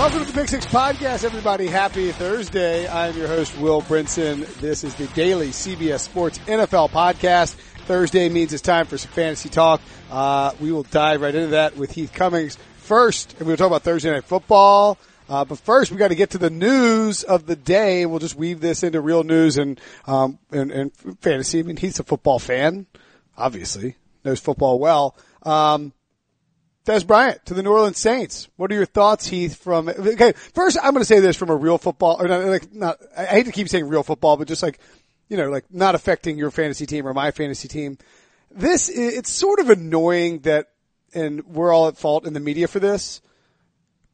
Welcome to the Pick Six Podcast, everybody. Happy Thursday. I'm your host, Will Brinson. This is the daily CBS Sports NFL podcast. Thursday means it's time for some fantasy talk. Uh, we will dive right into that with Heath Cummings first, and we'll talk about Thursday Night Football. Uh, but first, we got to get to the news of the day. We'll just weave this into real news and um, and, and fantasy. I mean, he's a football fan, obviously knows football well. Um, Dez Bryant to the New Orleans Saints. What are your thoughts, Heath? From okay, first I'm going to say this from a real football, or not, like not. I hate to keep saying real football, but just like you know, like not affecting your fantasy team or my fantasy team. This it's sort of annoying that, and we're all at fault in the media for this,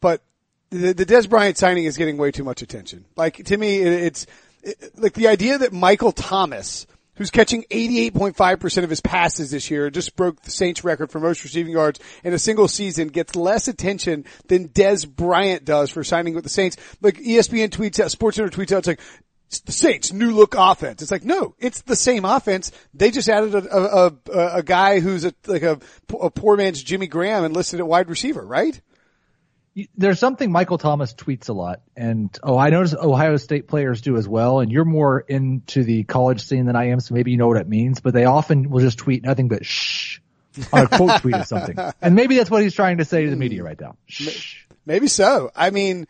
but the, the Dez Bryant signing is getting way too much attention. Like to me, it, it's it, like the idea that Michael Thomas who's catching 88.5% of his passes this year, just broke the Saints record for most receiving yards in a single season, gets less attention than Dez Bryant does for signing with the Saints. Like ESPN tweets out, SportsCenter tweets out, it's like, it's the Saints new look offense. It's like, no, it's the same offense. They just added a, a, a, a guy who's a, like a, a poor man's Jimmy Graham and listed at wide receiver, right? There's something Michael Thomas tweets a lot, and oh, I notice Ohio State players do as well. And you're more into the college scene than I am, so maybe you know what it means. But they often will just tweet nothing but shh on a quote tweet or something, and maybe that's what he's trying to say to the media right now. Shh. Maybe so. I mean,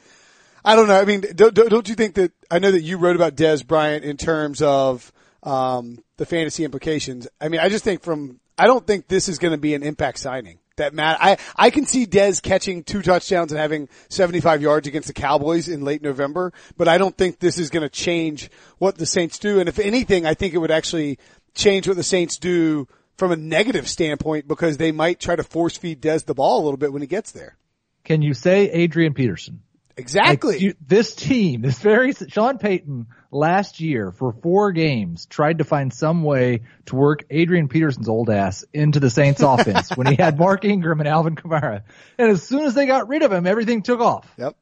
I don't know. I mean, don't, don't you think that I know that you wrote about Dez Bryant in terms of um, the fantasy implications? I mean, I just think from I don't think this is going to be an impact signing that matter. I, I can see Dez catching two touchdowns and having 75 yards against the Cowboys in late November, but I don't think this is going to change what the Saints do. And if anything, I think it would actually change what the Saints do from a negative standpoint because they might try to force feed Dez the ball a little bit when he gets there. Can you say Adrian Peterson? Exactly. Like you, this team, this very Sean Payton last year for four games tried to find some way to work Adrian Peterson's old ass into the Saints offense when he had Mark Ingram and Alvin Kamara. And as soon as they got rid of him, everything took off. Yep.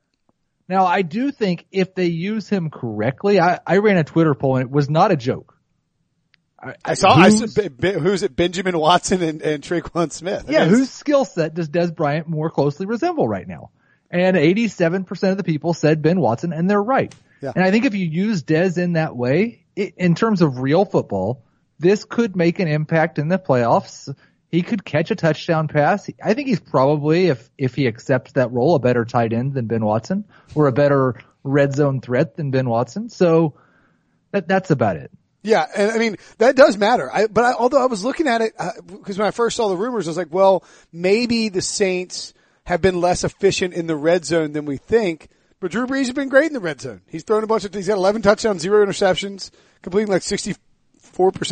Now I do think if they use him correctly, I, I ran a Twitter poll and it was not a joke. I, I saw, I saw, who's it? Benjamin Watson and, and Tre'Quan Smith. yeah, whose skill set does Dez Bryant more closely resemble right now? And 87% of the people said Ben Watson, and they're right. Yeah. And I think if you use Dez in that way, it, in terms of real football, this could make an impact in the playoffs. He could catch a touchdown pass. I think he's probably, if if he accepts that role, a better tight end than Ben Watson, or a better red zone threat than Ben Watson. So that that's about it. Yeah, and I mean that does matter. I, but I, although I was looking at it because uh, when I first saw the rumors, I was like, well, maybe the Saints have been less efficient in the red zone than we think. But Drew Brees has been great in the red zone. He's thrown a bunch of, he's got 11 touchdowns, zero interceptions, completing like 64%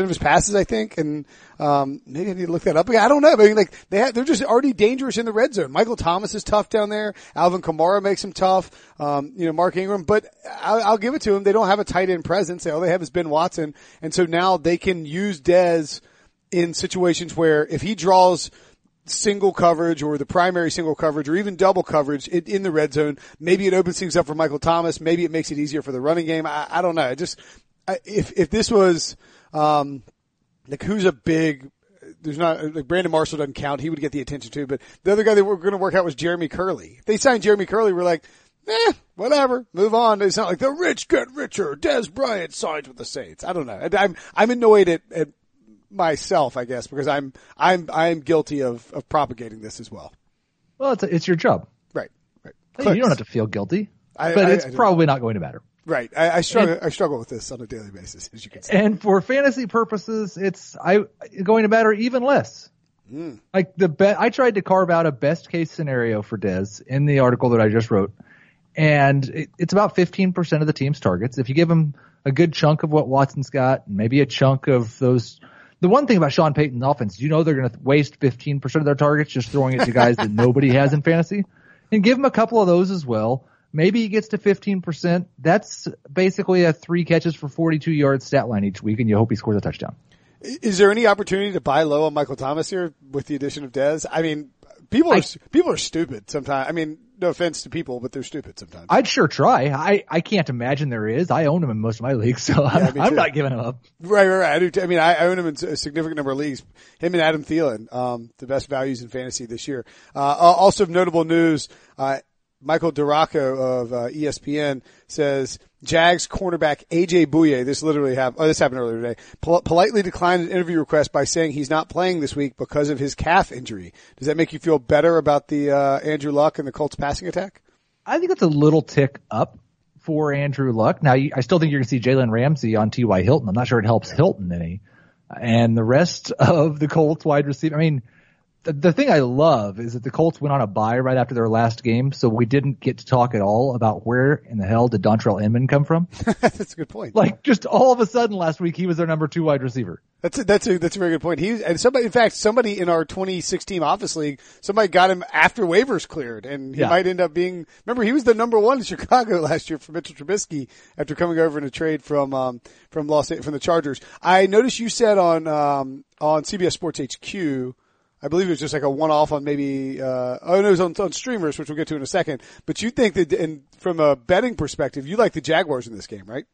of his passes, I think. And, um, maybe I need to look that up. I don't know. I mean, like, they have, they're just already dangerous in the red zone. Michael Thomas is tough down there. Alvin Kamara makes him tough. Um, you know, Mark Ingram, but I'll, I'll give it to him. They don't have a tight end presence. All they have is Ben Watson. And so now they can use Dez in situations where if he draws single coverage or the primary single coverage or even double coverage in, the red zone. Maybe it opens things up for Michael Thomas. Maybe it makes it easier for the running game. I, I don't know. I just, if, if this was, um, like who's a big, there's not, like Brandon Marshall doesn't count. He would get the attention too, but the other guy that we're going to work out was Jeremy Kerley. If they signed Jeremy Kerley, we're like, eh, whatever, move on. It's not like the rich get richer. Dez Bryant signs with the Saints. I don't know. I'm, I'm annoyed at, at myself, I guess, because I'm I'm I'm guilty of of propagating this as well. Well, it's a, it's your job, right? Right. Hey, you don't have to feel guilty, I, but I, it's I, probably not going to matter. Right. I, struggle. And, I struggle with this on a daily basis, as you can see. And for fantasy purposes, it's I going to matter even less. Mm. Like the be- I tried to carve out a best case scenario for Dez in the article that I just wrote, and it, it's about 15% of the team's targets. If you give him a good chunk of what Watson's got, maybe a chunk of those the one thing about Sean Payton's offense, you know they're going to waste 15% of their targets just throwing it to guys that nobody has in fantasy. And give him a couple of those as well. Maybe he gets to 15%. That's basically a three catches for 42 yards stat line each week, and you hope he scores a touchdown. Is there any opportunity to buy low on Michael Thomas here with the addition of Dez? I mean, people are I, people are stupid sometimes. I mean, no offense to people, but they're stupid sometimes. I'd sure try. I, I can't imagine there is. I own them in most of my leagues, so yeah, I'm, I'm, not giving them up. Right, right, right. I do. I mean, I own them in a significant number of leagues. Him and Adam Thielen, um, the best values in fantasy this year. Uh, also notable news, uh, Michael DiRocco of uh, ESPN says Jags cornerback AJ Bouye. This literally happened. Oh, this happened earlier today. Pol- politely declined an interview request by saying he's not playing this week because of his calf injury. Does that make you feel better about the uh, Andrew Luck and the Colts passing attack? I think it's a little tick up for Andrew Luck. Now, I still think you're going to see Jalen Ramsey on T.Y. Hilton. I'm not sure it helps Hilton any. And the rest of the Colts wide receiver, I mean, the, the thing I love is that the Colts went on a bye right after their last game, so we didn't get to talk at all about where in the hell did Dontrelle Inman come from. that's a good point. Like just all of a sudden last week he was their number two wide receiver. That's a, that's a that's a very good point. He and somebody, in fact, somebody in our 2016 Office League, somebody got him after waivers cleared, and he Yeah. might end up being. Remember, he was the number one in Chicago last year for Mitchell Trubisky after coming over in a trade from um, from Los from the Chargers. I noticed you said on um, on CBS Sports HQ. I believe it was just like a one-off on maybe, uh, oh no, it was on, on streamers, which we'll get to in a second. But you think that, and from a betting perspective, you like the Jaguars in this game, right?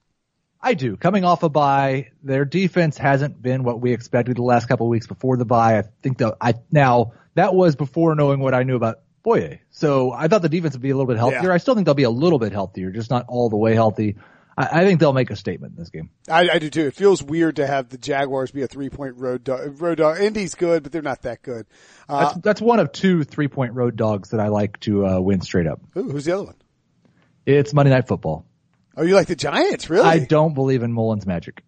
I do. Coming off a bye, their defense hasn't been what we expected the last couple of weeks before the bye. I think that I now that was before knowing what I knew about Bouye. So I thought the defense would be a little bit healthier. Yeah. I still think they'll be a little bit healthier, just not all the way healthy. I, I think they'll make a statement in this game. I, I do too. It feels weird to have the Jaguars be a three point road dog. Road dog. Indy's good, but they're not that good. Uh, That's, that's one of two three point road dogs that I like to uh, win straight up. who- who's the other one? It's Monday Night Football. Oh, you like the Giants, really? I don't believe in Mullens magic.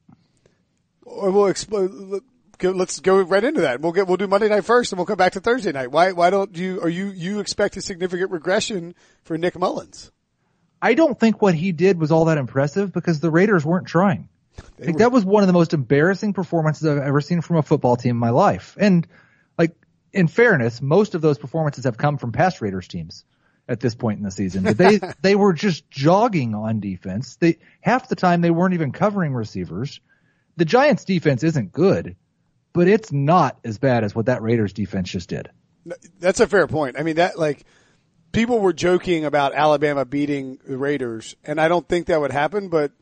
Or we'll expl- go- Let's go right into that. We'll get we'll do Monday night first, and we'll come back to Thursday night. Why why don't you? Are you you expect a significant regression for Nick Mullens? I don't think what he did was all that impressive because the Raiders weren't trying. I think that was one of the most embarrassing performances I've ever seen from a football team in my life. And like, in fairness, most of those performances have come from past Raiders teams at this point in the season. But they, they were just jogging on defense. They, half the time they weren't even covering receivers. The Giants defense isn't good, but it's not as bad as what that Raiders defense just did. That's a fair point. I mean that like people were joking about Alabama beating the Raiders, and I don't think that would happen. But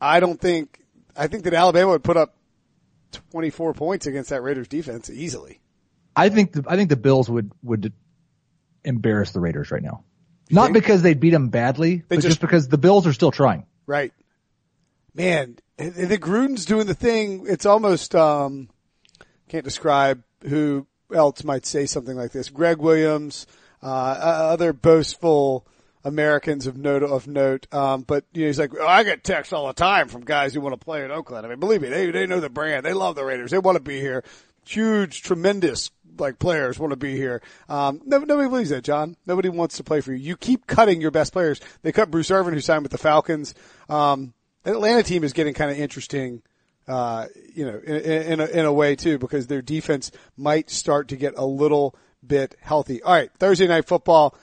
I don't think I think that Alabama would put up twenty four points against that Raiders defense easily. I think the, I think the Bills would would embarrass the Raiders right now. Not think? because they beat them badly, but just- just, because the Bills are still trying. Right. Man, the Gruden's doing the thing. It's almost um can't describe who else might say something like this. Greg Williams, other boastful Americans of note of note. Um, but you know, he's like, "Oh, I get texts all the time from guys who want to play in Oakland. I mean, believe me, they they know the brand. They love the Raiders. They want to be here. Huge, tremendous like players want to be here. Um, no, nobody believes that, John. Nobody wants to play for you. You keep cutting your best players. They cut Bruce Irvin, who signed with the Falcons. Um, the Atlanta team is getting kind of interesting, uh, you know, in, in, in, a, in a way too, because their defense might start to get a little bit healthy. All right, Thursday night football.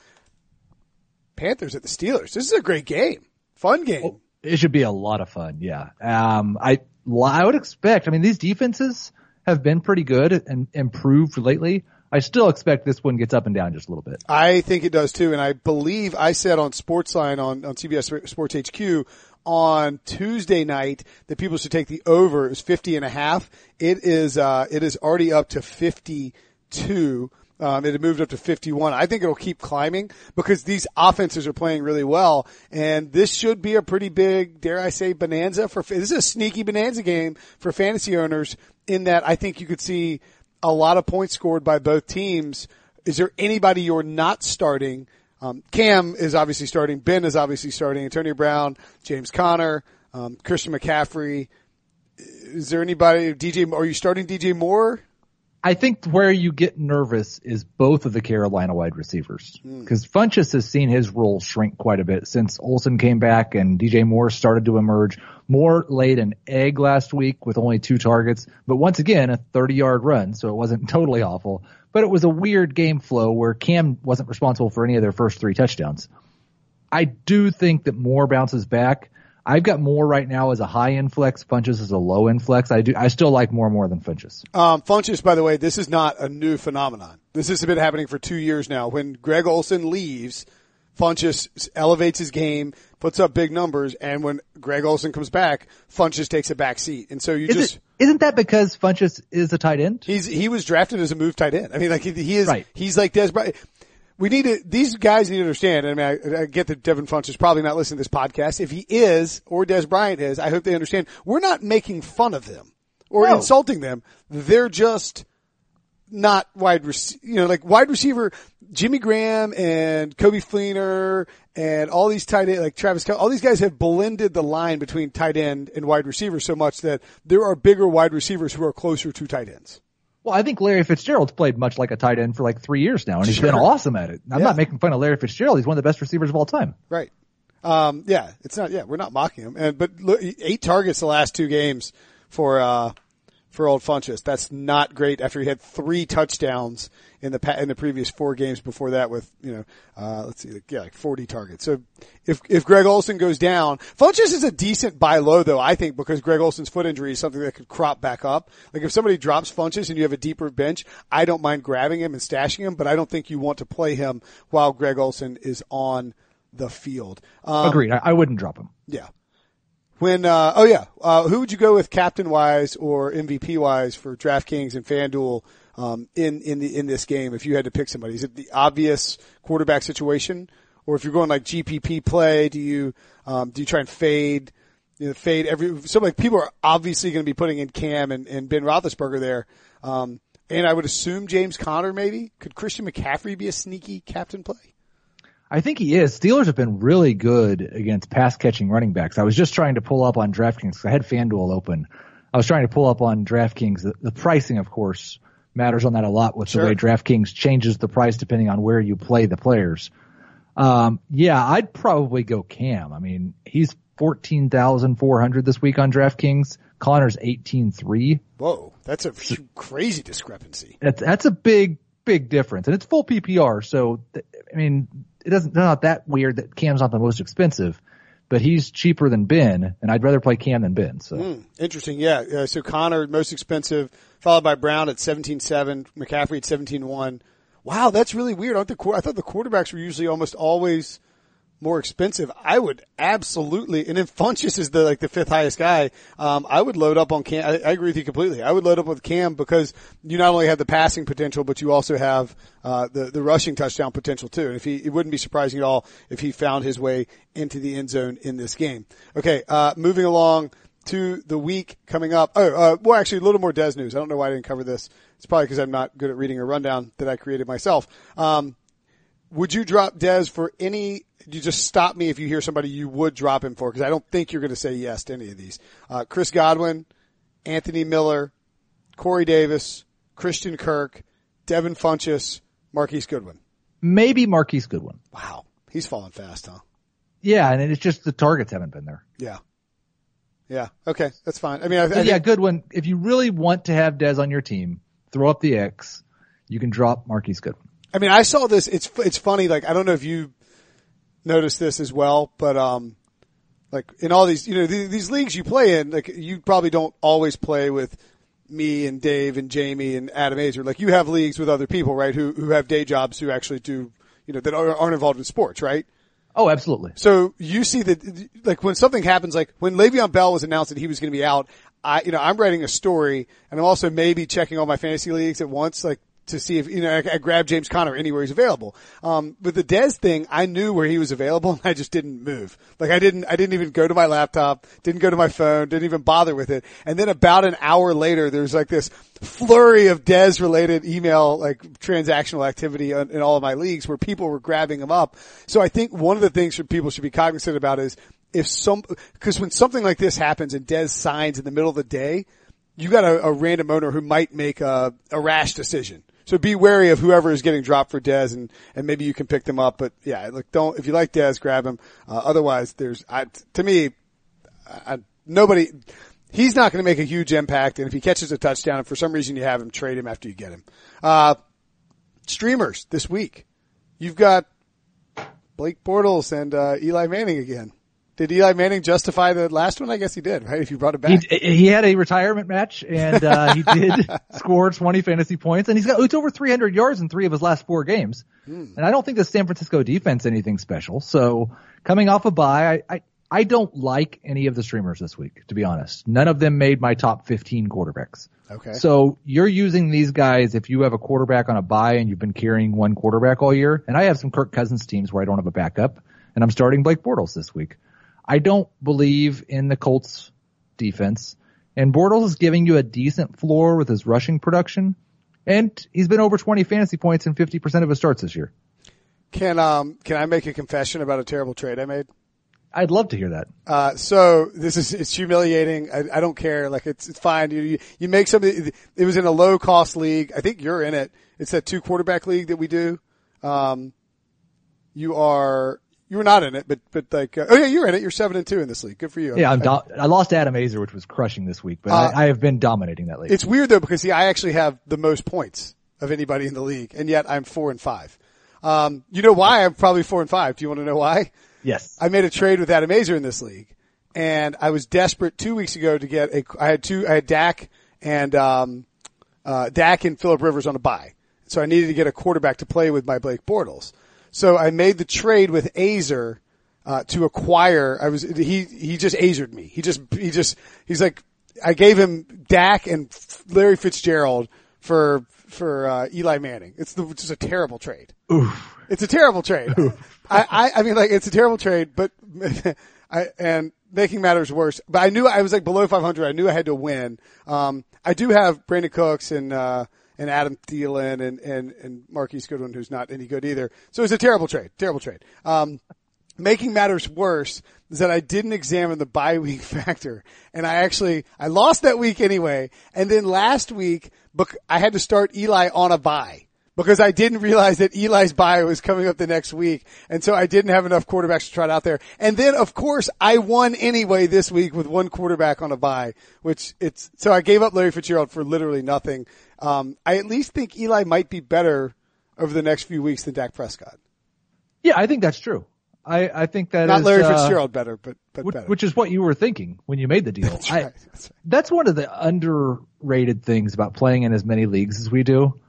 Panthers at the Steelers. This is a great game. Fun game. It should be a lot of fun. Yeah. Um, I, I would expect, I mean, these defenses have been pretty good and improved lately. I still expect this one gets up and down just a little bit. I think it does too, and I believe I said on Sportsline on, on CBS Sports HQ on Tuesday night that people should take the over. It was 50 and a half. It is, uh, it is already up to 52. Um, it had moved up to 51. I think it'll keep climbing because these offenses are playing really well, and this should be a pretty big, dare I say, bonanza for. This is a sneaky bonanza game for fantasy owners. In that, I think you could see a lot of points scored by both teams. Is there anybody you're not starting? Um, Cam is obviously starting. Ben is obviously starting. Antonio Brown, James Conner, um, Christian McCaffrey. Is there anybody? DJ? Are you starting DJ Moore? I think where you get nervous is both of the Carolina wide receivers hmm. because Funchess has seen his role shrink quite a bit since Olsen came back and DJ Moore started to emerge. Moore laid an egg last week with only two targets, but once again, a 30 yard run. So it wasn't totally awful, but it was a weird game flow where Cam wasn't responsible for any of their first three touchdowns. I do think that Moore bounces back. I've got Moore right now as a high end flex, Funchess as a low end flex. I do, I still like Moore more than Funchess. Um, Funchess, by the way, this is not a new phenomenon. This has been happening for two years now. When Greg Olsen leaves, Funchess elevates his game, puts up big numbers, and when Greg Olsen comes back, Funchess takes a back seat. And so you Is just it, isn't that because Funchess is a tight end? He's he was drafted as a move tight end. I mean, like he, he is Right. he's like Dez Bryant. We need to, these guys need to understand. I mean, I, I get that Devin Funch is probably not listening to this podcast. If he is, or Dez Bryant is, I hope they understand. We're not making fun of them or No. insulting them. They're just not wide rec- you know, like wide receiver, Jimmy Graham and Coby Fleener and all these tight end, like Travis Kel, all these guys have blended the line between tight end and wide receiver so much that there are bigger wide receivers who are closer to tight ends. Well, I think Larry Fitzgerald's played much like a tight end for like three years now, and he's been awesome at it. I'm Yeah. not making fun of Larry Fitzgerald. He's one of the best receivers of all time. Right. Um, yeah, it's not, yeah, we're not mocking him. And, but look, eight targets the last two games for, uh, for old Funchess. That's not great after he had three touchdowns in the, in the previous four games before that with, you know, uh, let's see, yeah, like 40 targets. So if, if Greg Olsen goes down, Funchess is a decent buy low though, I think, because Greg Olsen's foot injury is something that could crop back up. Like if somebody drops Funchess and you have a deeper bench, I don't mind grabbing him and stashing him, but I don't think you want to play him while Greg Olsen is on the field. Um, Agreed. I, I wouldn't drop him. yeah. When uh, oh yeah, uh, who would you go with captain wise or MVP wise for DraftKings and FanDuel um, in in the in this game if you had to pick somebody? Is it the obvious quarterback situation, or if you're going like GPP play, do you um, do you try and fade? You know, fade every so like people are obviously going to be putting in Cam and, and Ben Roethlisberger there, um, and I would assume James Conner maybe could Christian McCaffrey be a sneaky captain play? I think he is. Steelers have been really good against pass catching running backs. I was just trying to pull up on DraftKings 'cause I had FanDuel open. I was trying to pull up on DraftKings. The, the pricing, of course, matters on that a lot with Sure. the way DraftKings changes the price depending on where you play the players. Um, yeah, I'd probably go Cam. I mean, he's 14,400 this week on DraftKings. Conner's 18,3. Whoa, that's a crazy discrepancy. That's, that's a big, big difference. And it's full PPR. So, th- I mean, it doesn't, not that weird that Cam's not the most expensive, but he's cheaper than Ben, and I'd rather play Cam than Ben. So, Hmm, interesting. Yeah. Uh, so Conner, most expensive, followed by Brown at 17.7, McCaffrey at seventeen one. Wow, that's really weird. Aren't the, I thought the quarterbacks were usually almost always more expensive. I would absolutely, and if Funchess is the, like the fifth highest guy, um, I would load up on Cam. I, I agree with you completely. I would load up with Cam because you not only have the passing potential, but you also have, uh, the, the rushing touchdown potential too. And if he, it wouldn't be surprising at all if he found his way into the end zone in this game. Okay. Uh, moving along to the week coming up. Oh, uh, well, actually, a little more Dez news. I don't know why I didn't cover this. It's probably because I'm not good at reading a rundown that I created myself. Um, would you drop Dez for any? You just stop me if you hear somebody you would drop him for because I don't think you're going to say yes to any of these. Uh, Chris Godwin, Anthony Miller, Corey Davis, Christian Kirk, Devin Funchess, Marquise Goodwin. maybe Marquise Goodwin. Wow, he's falling fast, huh? Yeah, and it's just the targets haven't been there. Yeah, yeah. Okay, that's fine. I mean, I, I think- yeah, Goodwin, if you really want to have Dez on your team, throw up the X, you can drop Marquise Goodwin. I mean, I saw this. It's it's funny. Like I don't know if you noticed this as well, but um, like in all these, you know, these, these leagues you play in, like you probably don't always play with me and Dave and Jamey and Adam Aizer. Like you have leagues with other people, right? Who who have day jobs who actually do, you know, that are, aren't involved in sports, right? Oh, absolutely. So you see that, like when something happens, like when Le'Veon Bell was announced that he was going to be out, I, you know, I'm writing a story and I'm also maybe checking all my fantasy leagues at once, like to see if, you know, I, I grab James Conner anywhere he's available. Um, with the Dez thing, I knew where he was available and I just didn't move. Like I didn't, I didn't even go to my laptop, didn't go to my phone, didn't even bother with it. And then about an hour later, there's like this flurry of Dez related email, like transactional activity in, in all of my leagues where people were grabbing him up. So I think one of the things that people should be cognizant about is if some, cause when something like this happens and Dez signs in the middle of the day, you got a, a random owner who might make a, a rash decision. So be wary of whoever is getting dropped for Dez and, and maybe you can pick them up. But yeah, look, don't, if you like Dez, grab him. Uh, otherwise there's, I, to me, I, nobody, he's not going to make a huge impact. And if he catches a touchdown and for some reason you have him, trade him after you get him. Uh, streamers this week. You've got Blake Bortles and, uh, Eli Manning again. Did Eli Manning justify the last one? I guess he did, right? If you brought it back. He, he had a retirement match and, uh, he did score 20 fantasy points and he's got, it's over 300 yards in three of his last four games. And I don't think the San Francisco defense anything special. So coming off a bye, I, I, I don't like any of the streamers this week, to be honest. None of them made my top 15 quarterbacks. Okay. So you're using these guys if you have a quarterback on a bye and you've been carrying one quarterback all year. And I have some Kirk Cousins teams where I don't have a backup and I'm starting Blake Bortles this week. I don't believe in the Colts defense and Bortles is giving you a decent floor with his rushing production and he's been over 20 fantasy points in 50% of his starts this year. Can, um, can I make a confession about a terrible trade I made? I'd love to hear that. Uh, so this is, it's humiliating. I, I don't care. Like it's, it's fine. You, you, you make something, it was in a low cost league. I think you're in it. It's that two quarterback league that we do. Um, you are, you were not in it, but, but like, uh, oh yeah, you're in it. You're seven and two in this league. Good for you. Yeah, I'm do- I lost Adam Aizer, which was crushing this week, but uh, I, I, have been dominating that league. It's weird though because see, I actually have the most points of anybody in the league, and yet I'm four and five. Um, you know why I'm probably four and five? Do you want to know why? Yes. I made a trade with Adam Aizer in this league, and I was desperate two weeks ago to get a. I had two. I had Dak and um, uh, Dak and Philip Rivers on a bye, so I needed to get a quarterback to play with my Blake Bortles. So I made the trade with Aizer uh, to acquire. I was he he just Aizered me. He just he just he's like I gave him Dak and Larry Fitzgerald for for uh, Eli Manning. It's the, just a terrible trade. Oof. It's a terrible trade. I, I, I mean, like, it's a terrible trade, but, I, and making matters worse, but I knew I was like below 500. I knew I had to win. Um, I do have Brandon Cooks and, uh, and Adam Thielen and, and, and Marquise Goodwin, who's not any good either. So it's a terrible trade, terrible trade. Um, making matters worse is that I didn't examine the bye week factor. And I actually, I lost that week anyway. And then last week, I had to start Eli on a bye because I didn't realize that Eli's bye was coming up the next week. And so I didn't have enough quarterbacks to try it out there. And then of course I won anyway this week with one quarterback on a bye, which it's, so I gave up Larry Fitzgerald for literally nothing. Um, I at least think Eli might be better over the next few weeks than Dak Prescott. Yeah, I think that's true. I, I think that not is, Larry uh, Fitzgerald better, but but which, better. which is what you were thinking when you made the deal. That's right. I, that's, right. that's one of the underrated things about playing in as many leagues as we do.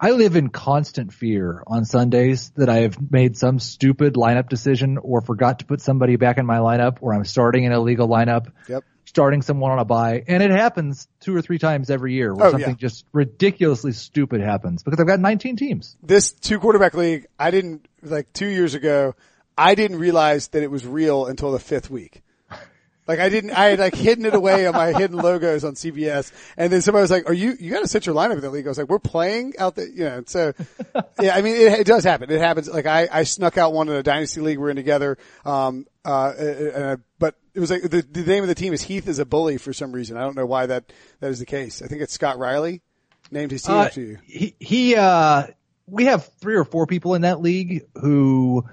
I live in constant fear on Sundays that I have made some stupid lineup decision or forgot to put somebody back in my lineup or I'm starting an illegal lineup. Yep. Starting someone on a bye. And it happens two or three times every year where Oh, something yeah. just ridiculously stupid happens because I've got 19 teams. This two quarterback league, I didn't like two years ago. I didn't realize that it was real until the fifth week. Like I didn't, I had like hidden it away on my hidden logos on CBS. And then somebody was like, are you, you got to set your lineup in the league. I was like, we're playing out the, you know, so yeah, I mean, it, it does happen. It happens. Like I, I snuck out one in a dynasty league we're in together. Um, uh, and I, but it was like the, the name of the team is Heath is a bully for some reason. I don't know why that, that is the case. I think it's Scott Riley named his team Uh, after you. he, he, uh, we have three or four people in that league who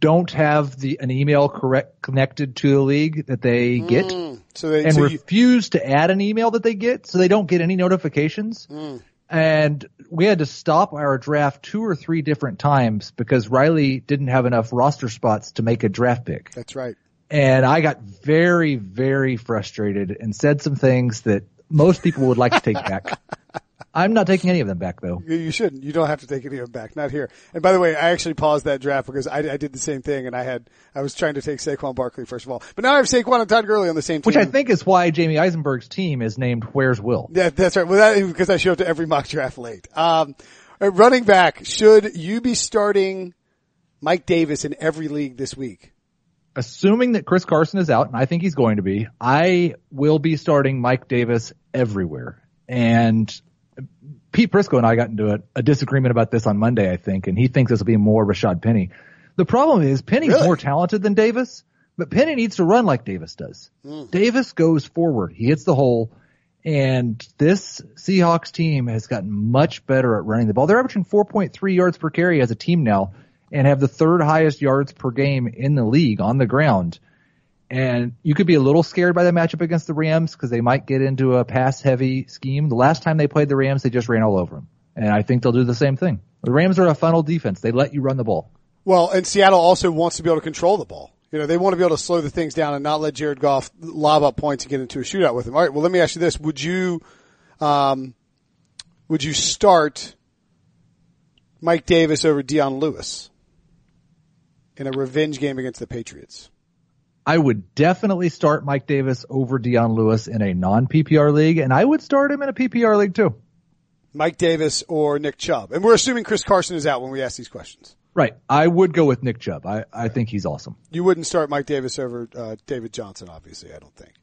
don't have the, an email correct connected to the league that they get. Mm. So they, and so you, refuse to add an email that they get, so they don't get any notifications. Mm. And we had to stop our draft two or three different times because Riley didn't have enough roster spots to make a draft pick. that's right. And I got very, very frustrated and said some things that most people would like to take back. I'm not taking any of them back though. You, you shouldn't. You don't have to take any of them back. Not here. And by the way, I actually paused that draft because I, I did the same thing and I had, I was trying to take Saquon Barkley first of all. But now I have Saquon and Todd Gurley on the same team. Which I think is why Jamey Eisenberg's team is named Where's Will. Yeah, that's right. Well, that, because I show up to every mock draft late. Um, uh, running back, should you be starting Mike Davis in every league this week? Assuming that Chris Carson is out, and I think he's going to be, I will be starting Mike Davis everywhere. And Pete Prisco and I got into a, a disagreement about this on Monday, I think, and he thinks this will be more Rashaad Penny. The problem is Penny's Really? more talented than Davis, but Penny needs to run like Davis does. Hmm. Davis goes forward. He hits the hole. And this Seahawks team has gotten much better at running the ball. They're averaging 4.3 yards per carry as a team now and have the third highest yards per game in the league on the ground. And you could be a little scared by the matchup against the Rams because they might get into a pass heavy scheme. The last time they played the Rams, they just ran all over them. And I think they'll do the same thing. The Rams are a funnel defense. They let you run the ball. Well, and Seattle also wants to be able to control the ball. You know, they want to be able to slow the things down and not let Jared Goff lob up points and get into a shootout with him. All right. Well, let me ask you this. Would you, um, would you start Mike Davis over Dion Lewis in a revenge game against the Patriots? I would definitely start Mike Davis over Dion Lewis in a non PPR league, and I would start him in a PPR league too. Mike Davis or Nick Chubb. And we're assuming Chris Carson is out when we ask these questions. Right. I would go with Nick Chubb. I, I think he's awesome. You wouldn't start Mike Davis over uh, David Johnson, obviously, I don't think.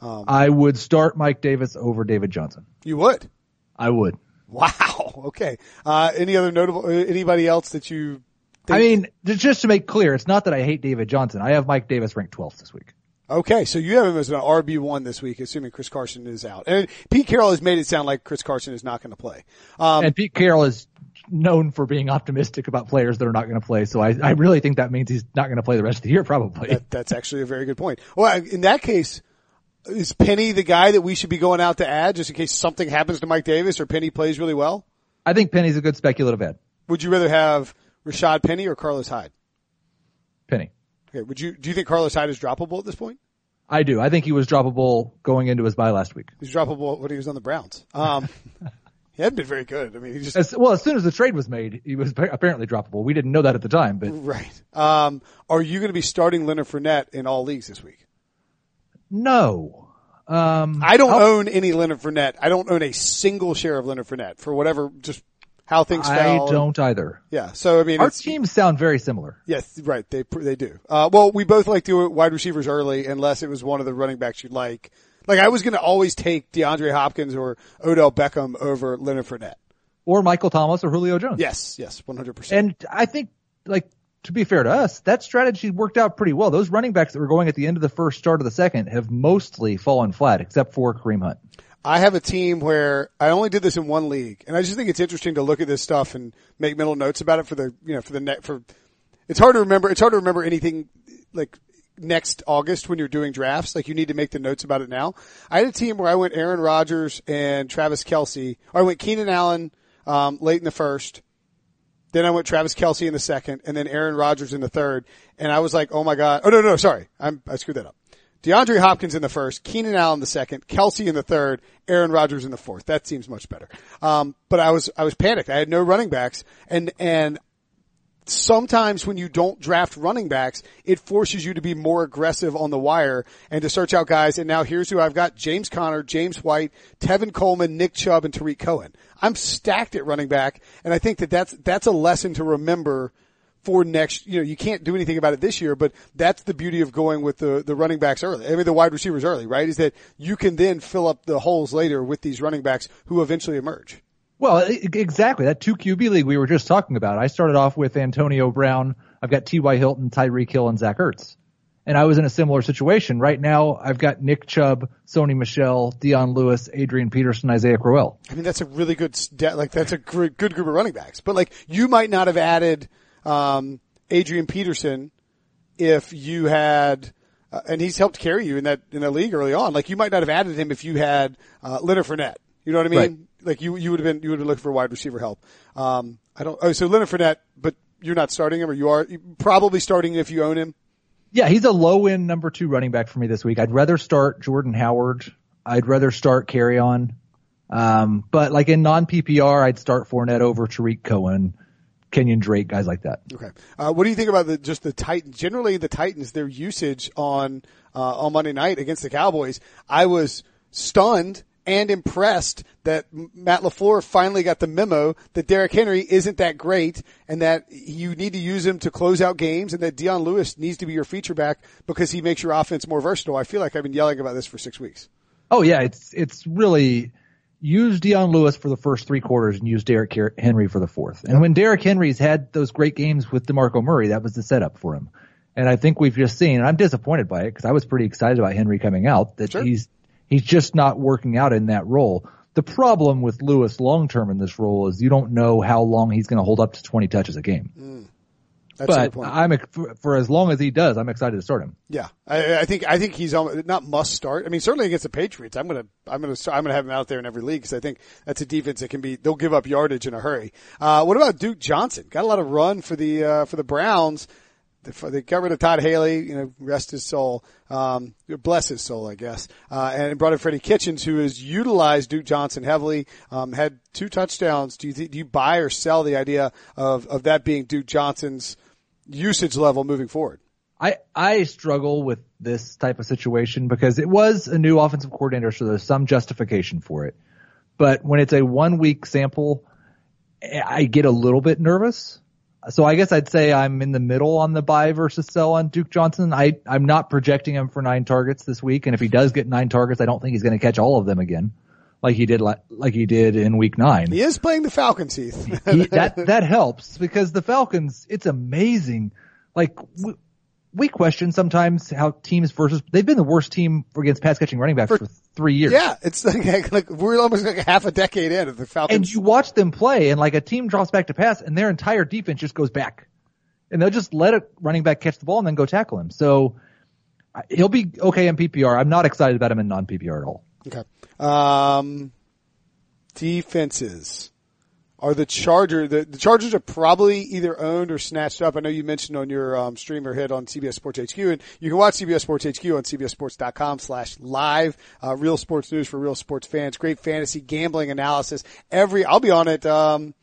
Um, I would start Mike Davis over David Johnson. You would? I would. Wow. Okay. Uh, any other notable, uh, anybody else that you think? I mean, just to make clear, it's not that I hate David Johnson. I have Mike Davis ranked 12th this week. Okay, so you have him as an RB one this week, assuming Chris Carson is out. And Pete Carroll has made it sound like Chris Carson is not going to play. Um, and Pete Carroll is known for being optimistic about players that are not going to play. So I, I really think that means he's not going to play the rest of the year, probably. That, that's actually a very good point. Well, in that case, is Penny the guy that we should be going out to add just in case something happens to Mike Davis or Penny plays really well? I think Penny's a good speculative add. Would you rather have Rashaad Penny or Carlos Hyde? Penny. Okay. Would you, do you think Carlos Hyde is droppable at this point? I do. I think he was droppable going into his bye last week. He's droppable when he was on the Browns. Um, he hadn't been very good. I mean, he just as, well as soon as the trade was made, he was apparently droppable. We didn't know that at the time, but right. Um, are you going to be starting Leonard Fournette in all leagues this week? No. Um, I don't I'll, own any Leonard Fournette. I don't own a single share of Leonard Fournette for whatever just how things I don't either. Yeah. So I mean, our teams sound very similar. Yes, right. They they do. Uh, well, we both like to wide receivers early, unless it was one of the running backs you'd like. Like I was going to always take DeAndre Hopkins or Odell Beckham over Leonard Fournette, or Michael Thomas or Julio Jones. Yes, yes, one hundred percent. And I think, like to be fair to us, that strategy worked out pretty well. Those running backs that were going at the end of the first, start of the second, have mostly fallen flat, except for Kareem Hunt. I have a team where I only did this in one league, and I just think it's interesting to look at this stuff and make mental notes about it for the you know for the net for. It's hard to remember. It's hard to remember anything like next August when you're doing drafts. Like you need to make the notes about it now. I had a team where I went Aaron Rodgers and Travis Kelce. Or I went Keenan Allen um, late in the first. Then I went Travis Kelce in the second, and then Aaron Rodgers in the third. And I was like, oh my god! Oh no, no, sorry, I'm, I screwed that up. DeAndre Hopkins in the first, Keenan Allen the second, Kelce in the third, Aaron Rodgers in the fourth. That seems much better. Um, but I was, I was panicked. I had no running backs and, and sometimes when you don't draft running backs, it forces you to be more aggressive on the wire and to search out guys. And now here's who I've got. James Conner, James White, Tevin Coleman, Nick Chubb, and Tarik Cohen. I'm stacked at running back. And I think that that's, that's a lesson to remember for next, you know, you can't do anything about it this year, but that's the beauty of going with the, the running backs early. I mean, the wide receivers early, right? Is that you can then fill up the holes later with these running backs who eventually emerge. Well, exactly. That two QB league we were just talking about. I started off with Antonio Brown. I've got T.Y. Hilton, Tyreek Hill, and Zach Ertz. And I was in a similar situation. Right now, I've got Nick Chubb, Sony Michel, Dion Lewis, Adrian Peterson, Isaiah Crowell. I mean, that's a really good, like, that's a good group of running backs. But like, you might not have added, um, Adrian Peterson if you had, uh, and he's helped carry you in that, in the league early on. Like, you might not have added him if you had, uh, Leonard Fournette. You know what I mean? Right like you you would have been you would have been looking for wide receiver help. Um, I don't. Oh, so Leonard Fournette, but you're not starting him, or you are probably starting if you own him. Yeah, he's a low end number two running back for me this week. I'd rather start Jordan Howard. I'd rather start Kerryon. Um, but like in non PPR, I'd start Fournette over Tarik Cohen, Kenyon Drake, guys like that. Okay. Uh, what do you think about the just the Titans? Generally, the Titans, their usage on uh, on Monday night against the Cowboys, I was stunned and impressed that Matt LaFleur finally got the memo that Derrick Henry isn't that great and that you need to use him to close out games and that Dion Lewis needs to be your feature back because he makes your offense more versatile. I feel like I've been yelling about this for six weeks. Oh yeah, it's, it's really, use Dion Lewis for the first three quarters and use Derrick Henry for the fourth. And when Derrick Henry's had those great games with DeMarco Murray, that was the setup for him. And I think we've just seen, and I'm disappointed by it because I was pretty excited about Henry coming out, that sure. he's He's just not working out in that role. The problem with Lewis long term in this role is you don't know how long he's going to hold up to 20 touches a game. Mm. That's but I'm for, for, as long as he does, I'm excited to start him. Yeah, I, I think I think he's not must start. I mean, certainly against the Patriots, I'm gonna I'm gonna start, I'm gonna have him out there in every league because I think that's a defense that can be they'll give up yardage in a hurry. Uh, what about Duke Johnson? Got a lot of run for the uh, for the Browns they got rid of Todd Haley, you know, rest his soul, um, bless his soul, I guess, uh, and brought in Freddie Kitchens, who has utilized Duke Johnson heavily, um, had two touchdowns. Do you th- do you buy or sell the idea of of that being Duke Johnson's usage level moving forward? I I struggle with this type of situation because it was a new offensive coordinator, so there's some justification for it. But when it's a one week sample, I get a little bit nervous. So I guess I'd say I'm in the middle on the buy versus sell on Duke Johnson. I I'm not projecting him for nine targets this week, and if he does get nine targets, I don't think he's going to catch all of them again like he did like like he did in week nine. He is playing the Falcons, Heath. he, that that helps because the Falcons, it's amazing. Like we, we, question sometimes how teams versus they've been the worst team against pass catching running backs for, for three years. Yeah, it's like, like, we're almost like half a decade in of the Falcons. And you watch them play, and like a team drops back to pass, and their entire defense just goes back, and they'll just let a running back catch the ball and then go tackle him. So he'll be okay in PPR. I'm not excited about him in non PPR at all. Okay. Um, defenses are the Charger. The, the, Chargers are probably either owned or snatched up. I know you mentioned on your um, streamer hit on CBS Sports HQ, and you can watch CBS Sports HQ on CBSSports.com slash live. Uh, real sports news for real sports fans. Great fantasy gambling analysis. Every I'll be on it. Um,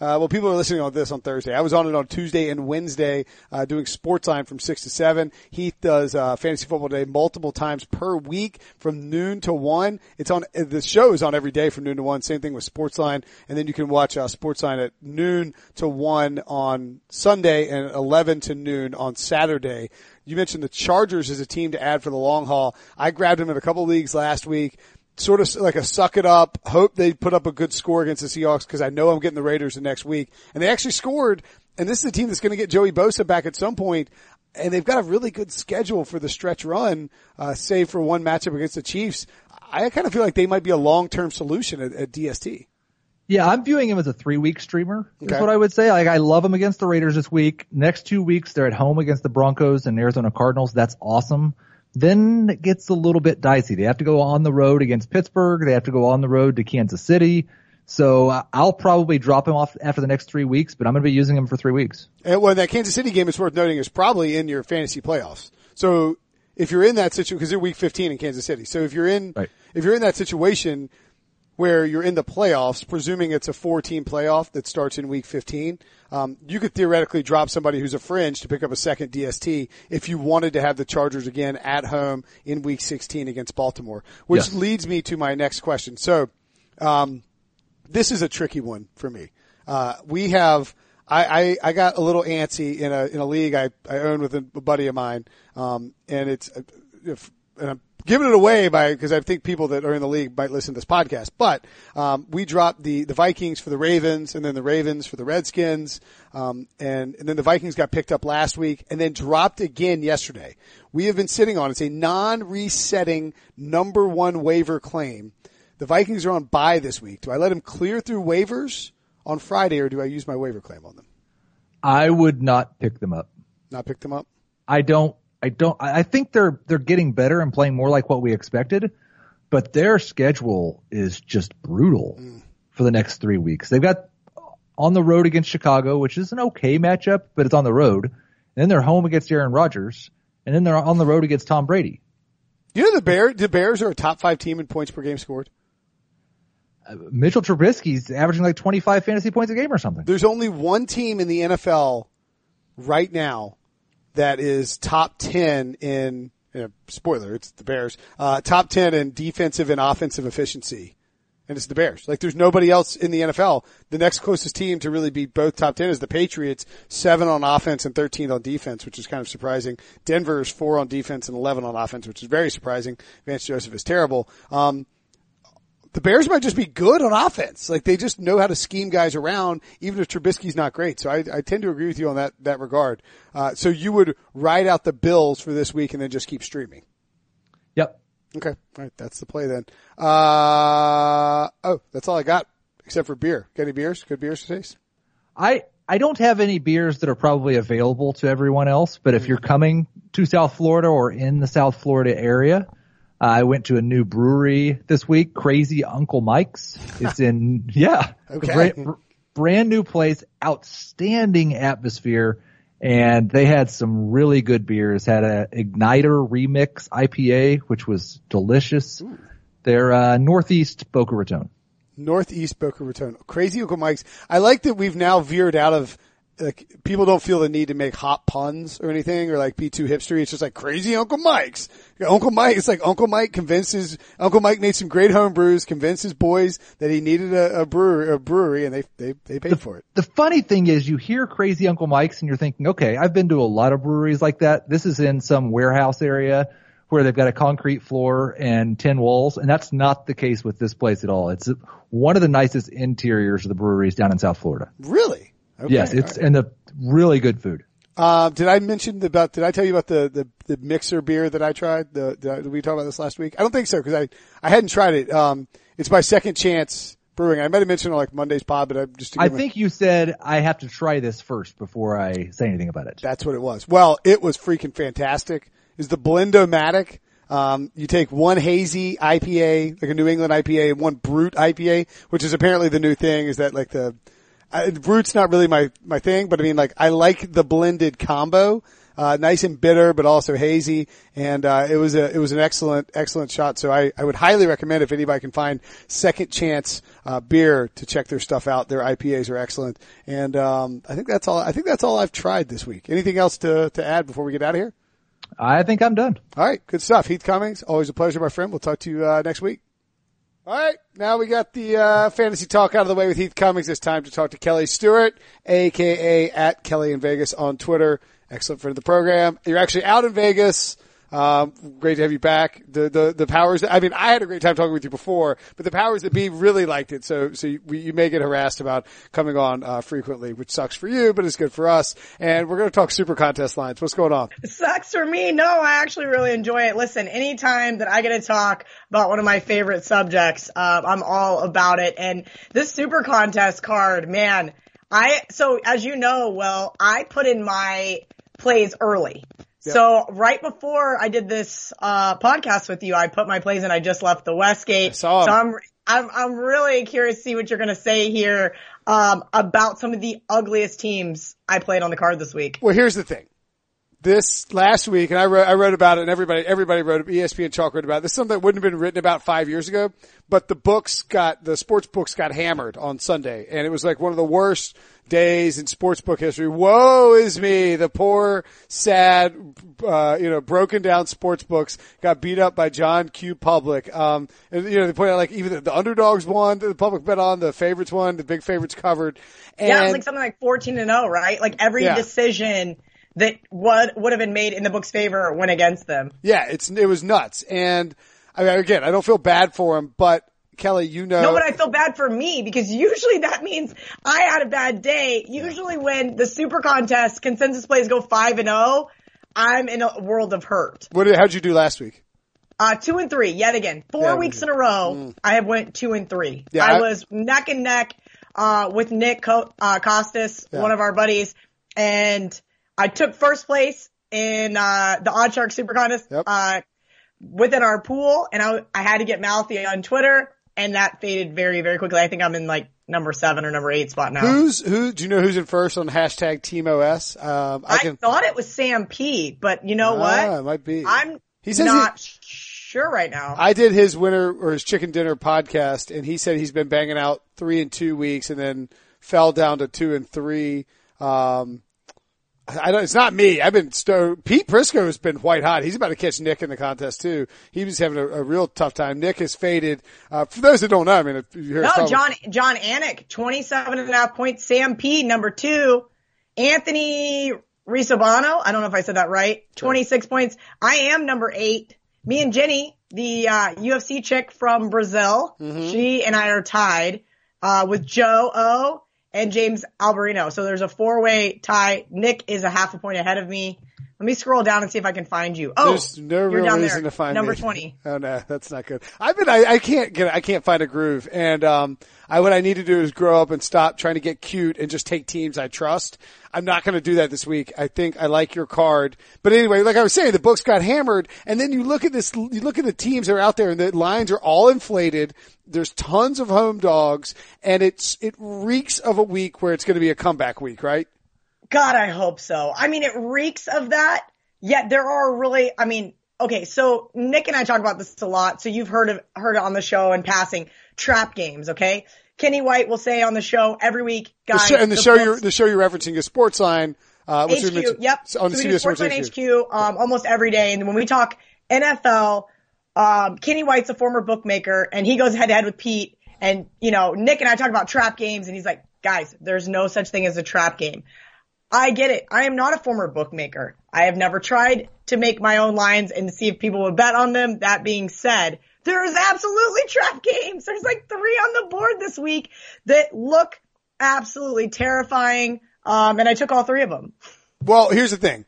uh, well, people are listening on this on Thursday. I was on it on Tuesday and Wednesday, uh, doing Sportsline from six to seven. Heath does, uh, Fantasy Football Day multiple times per week from noon to one. It's on, the show is on every day from noon to one. Same thing with sports line. And then you can watch, uh, Sportsline at noon to one on Sunday and 11 to noon on Saturday. You mentioned the Chargers as a team to add for the long haul. I grabbed them in a couple leagues last week sort of like a suck it up, hope they put up a good score against the Seahawks because I know I'm getting the Raiders the next week. And they actually scored. And this is a team that's going to get Joey Bosa back at some point. And they've got a really good schedule for the stretch run, uh, save for one matchup against the Chiefs. I kind of feel like they might be a long-term solution at, at DST. Yeah, I'm viewing him as a three week streamer. That's okay. what I would say. Like I love him against the Raiders this week. Next two weeks they're at home against the Broncos and Arizona Cardinals. That's awesome. Then it gets a little bit dicey. They have to go on the road against Pittsburgh. They have to go on the road to Kansas City. So uh, I'll probably drop him off after the next three weeks, but I'm going to be using him for three weeks. And well, that Kansas City game is worth noting is probably in your fantasy playoffs. So if you're in that situation, because they're week 15 in Kansas City. So if you're in, right. if you're in that situation where you're in the playoffs, presuming it's a four team playoff that starts in week 15, um, you could theoretically drop somebody who's a fringe to pick up a second DST if you wanted to have the Chargers again at home in Week 16 against Baltimore. Which yes. leads me to my next question. So, um, this is a tricky one for me. Uh, we have. I, I, I, got a little antsy in a in a league I, I own with a buddy of mine, um, and it's if, and I'm giving it away by because I think people that are in the league might listen to this podcast. But um, we dropped the the Vikings for the Ravens, and then the Ravens for the Redskins, um, and and then the Vikings got picked up last week, and then dropped again yesterday. We have been sitting on it's a non-resetting number one waiver claim. The Vikings are on bye this week. Do I let them clear through waivers on Friday, or do I use my waiver claim on them? I would not pick them up. Not pick them up. I don't I don't. I think they're they're getting better and playing more like what we expected, but their schedule is just brutal mm. for the next three weeks. They've got on the road against Chicago, which is an okay matchup, but it's on the road. And then they're home against Aaron Rodgers, and then they're on the road against Tom Brady. You know the Bears. The Bears are a top five team in points per game scored. Uh, Mitchell Trubisky's averaging like 25 fantasy points a game or something. There's only one team in the NFL right now that is top 10 in, you know, spoiler, it's the Bears, uh, top 10 in defensive and offensive efficiency. And it's the Bears. Like there's nobody else in the NFL. The next closest team to really be both top 10 is the Patriots, seven on offense and 13 on defense, which is kind of surprising. Denver is four on defense and 11 on offense, which is very surprising. Vance Joseph is terrible. Um, the Bears might just be good on offense. Like they just know how to scheme guys around, even if Trubisky's not great. So I, I tend to agree with you on that that regard. Uh, so you would ride out the Bills for this week and then just keep streaming. Yep. Okay. All right. That's the play then. Uh, oh, that's all I got except for beer. Got any beers? Good beers to taste? I, I don't have any beers that are probably available to everyone else, but if mm. you're coming to South Florida or in the South Florida area, I went to a new brewery this week, Crazy Uncle Mike's. It's in, yeah, okay. brand, brand new place, outstanding atmosphere. And they had some really good beers. Had a Igniter Remix IPA, which was delicious. Ooh. They're uh, Northeast Boca Raton. Northeast Boca Raton. Crazy Uncle Mike's. I like that we've now veered out of like people don't feel the need to make hot puns or anything or like be too hipstery. It's just like crazy Uncle Mike's. Uncle Mike, it's like Uncle Mike convinces, Uncle Mike made some great home brews, convinced his boys that he needed a, a brewery, a brewery and they, they, they paid the, for it. The funny thing is you hear crazy Uncle Mike's and you're thinking, okay, I've been to a lot of breweries like that. This is in some warehouse area where they've got a concrete floor and tin walls, and that's not the case with this place at all. It's one of the nicest interiors of the breweries down in South Florida. Really? Okay, yes, it's right. and the really good food. Um, did I mention about? Did I tell you about the the, the mixer beer that I tried? The, the did we talk about this last week? I don't think so because I I hadn't tried it. Um, it's my second chance brewing. I might have mentioned on like Monday's pod, but I just. I think you said I have to try this first before I say anything about it. That's what it was. Well, it was freaking fantastic is the Blendomatic. Um, you take one hazy IPA, like a New England IPA, and one brut IPA, which is apparently the new thing. Is that like the uh, brut's not really my my thing, but I mean like I like the blended combo. Uh, nice and bitter, but also hazy. And, uh, it was a, it was an excellent, excellent shot. So I, I would highly recommend if anybody can find second chance, uh, beer to check their stuff out. Their IPAs are excellent. And, um, I think that's all, I think that's all I've tried this week. Anything else to, to add before we get out of here? I think I'm done. All right. Good stuff. Heath Cummings, always a pleasure, my friend. We'll talk to you uh, next week. All right. Now we got the uh, fantasy talk out of the way with Heath Cummings. It's time to talk to Kelly Stewart, aka at Kelly in Vegas on Twitter. Excellent friend of the program. You're actually out in Vegas. Um, great to have you back. The, the, the powers, I mean, I had a great time talking with you before, but the powers that be really liked it. So, so you, you may get harassed about coming on, uh, frequently, which sucks for you, but it's good for us. And we're going to talk super contest lines. What's going on? It sucks for me. No, I actually really enjoy it. Listen, anytime that I get to talk about one of my favorite subjects, uh, I'm all about it. And this super contest card, man, I, so as you know, well, I put in my plays early. So right before I did this uh, podcast with you, I put my plays in. I just left the Westgate. So I'm I'm I'm really curious to see what you're going to say here um, about some of the ugliest teams I played on the card this week. Well, here's the thing. This last week, and I wrote, I wrote about it, and everybody, everybody wrote, ESPN Chalk wrote about it. This is something that wouldn't have been written about five years ago, but the books got, the sports books got hammered on Sunday, and it was like one of the worst days in sports book history. Woe is me, the poor, sad, uh, you know, broken down sports books got beat up by John Q. Public. Um, and you know, they point out like even the, the underdogs won, the public bet on, the favorites won, the big favorites covered. And, yeah, it was like something like 14 and 0, right? Like every yeah. decision that would, would have been made in the book's favor went against them. Yeah, it's, it was nuts. And I mean, again, I don't feel bad for him, but Kelly, you know. No, but I feel bad for me because usually that means I had a bad day. Usually when the super contest consensus plays go five and zero, oh, I'm in a world of hurt. What did, how'd you do last week? Uh, two and three, yet again. Four yeah, weeks in a row, mm. I have went two and three. Yeah, I, I was neck and neck, uh, with Nick Co- uh, Kostos, one of our buddies, and I took first place in, uh, the OddsShark Super Contest, yep. uh, within our pool, and I, I had to get mouthy on Twitter and that faded very, very quickly. I think I'm in like number seven or number eight spot now. Who's who? Do you know who's in first on hashtag Team OS? Um, I, I can, thought it was Sam P, but you know what? Ah, it might be. I'm he says not he, sure right now. I did his winter or his chicken dinner podcast, and he said he's been banging out three and two weeks, and then fell down to two and three. Um, I don't, it's not me. I've been Pete Prisco has been white hot. He's about to catch Nick in the contest too. He was having a, a real tough time. Nick has faded. Uh, for those that don't know, I mean, if you hear no, John Jon Anik, 27 and a half points. Sam P, number two. Anthony Risabano, I don't know if I said that right. Sure. 26 points. I am number eight. Me and Jenny, the uh, UFC chick from Brazil, mm-hmm. she and I are tied uh, with Joe O and James Alberino. So there's a four way tie. Nick is a half a point ahead of me. Let me scroll down and see if I can find you. Oh, there's no real reason there. to find number me. twenty. Oh no, that's not good. I've been, I, I can't get, I can't find a groove, and um, I what I need to do is grow up and stop trying to get cute and just take teams I trust. I'm not going to do that this week. I think I like your card, but anyway, like I was saying, the books got hammered, and then you look at this, you look at the teams that are out there, and the lines are all inflated. There's tons of home dogs, and it's it reeks of a week where it's going to be a comeback week, right? God, I hope so. I mean, it reeks of that. Yet there are really, I mean, okay, so Nick and I talk about this a lot. So you've heard of, heard it on the show in passing trap games. Okay. Kenny White will say on the show every week, guys. The show, and the, the show you're the show you're referencing is Sportsline. Uh, which HQ, yep. On so the we do CBS Sportsline HQ, HQ um, almost every day, and when we talk NFL, um, Kenny White's a former bookmaker, and he goes head to head with Pete. And you know, Nick and I talk about trap games, and he's like, guys, there's no such thing as a trap game. I get it. I am not a former bookmaker. I have never tried to make my own lines and see if people would bet on them. That being said, there's absolutely trap games. There's like three on the board this week that look absolutely terrifying. Um, and I took all three of them. Well, here's the thing.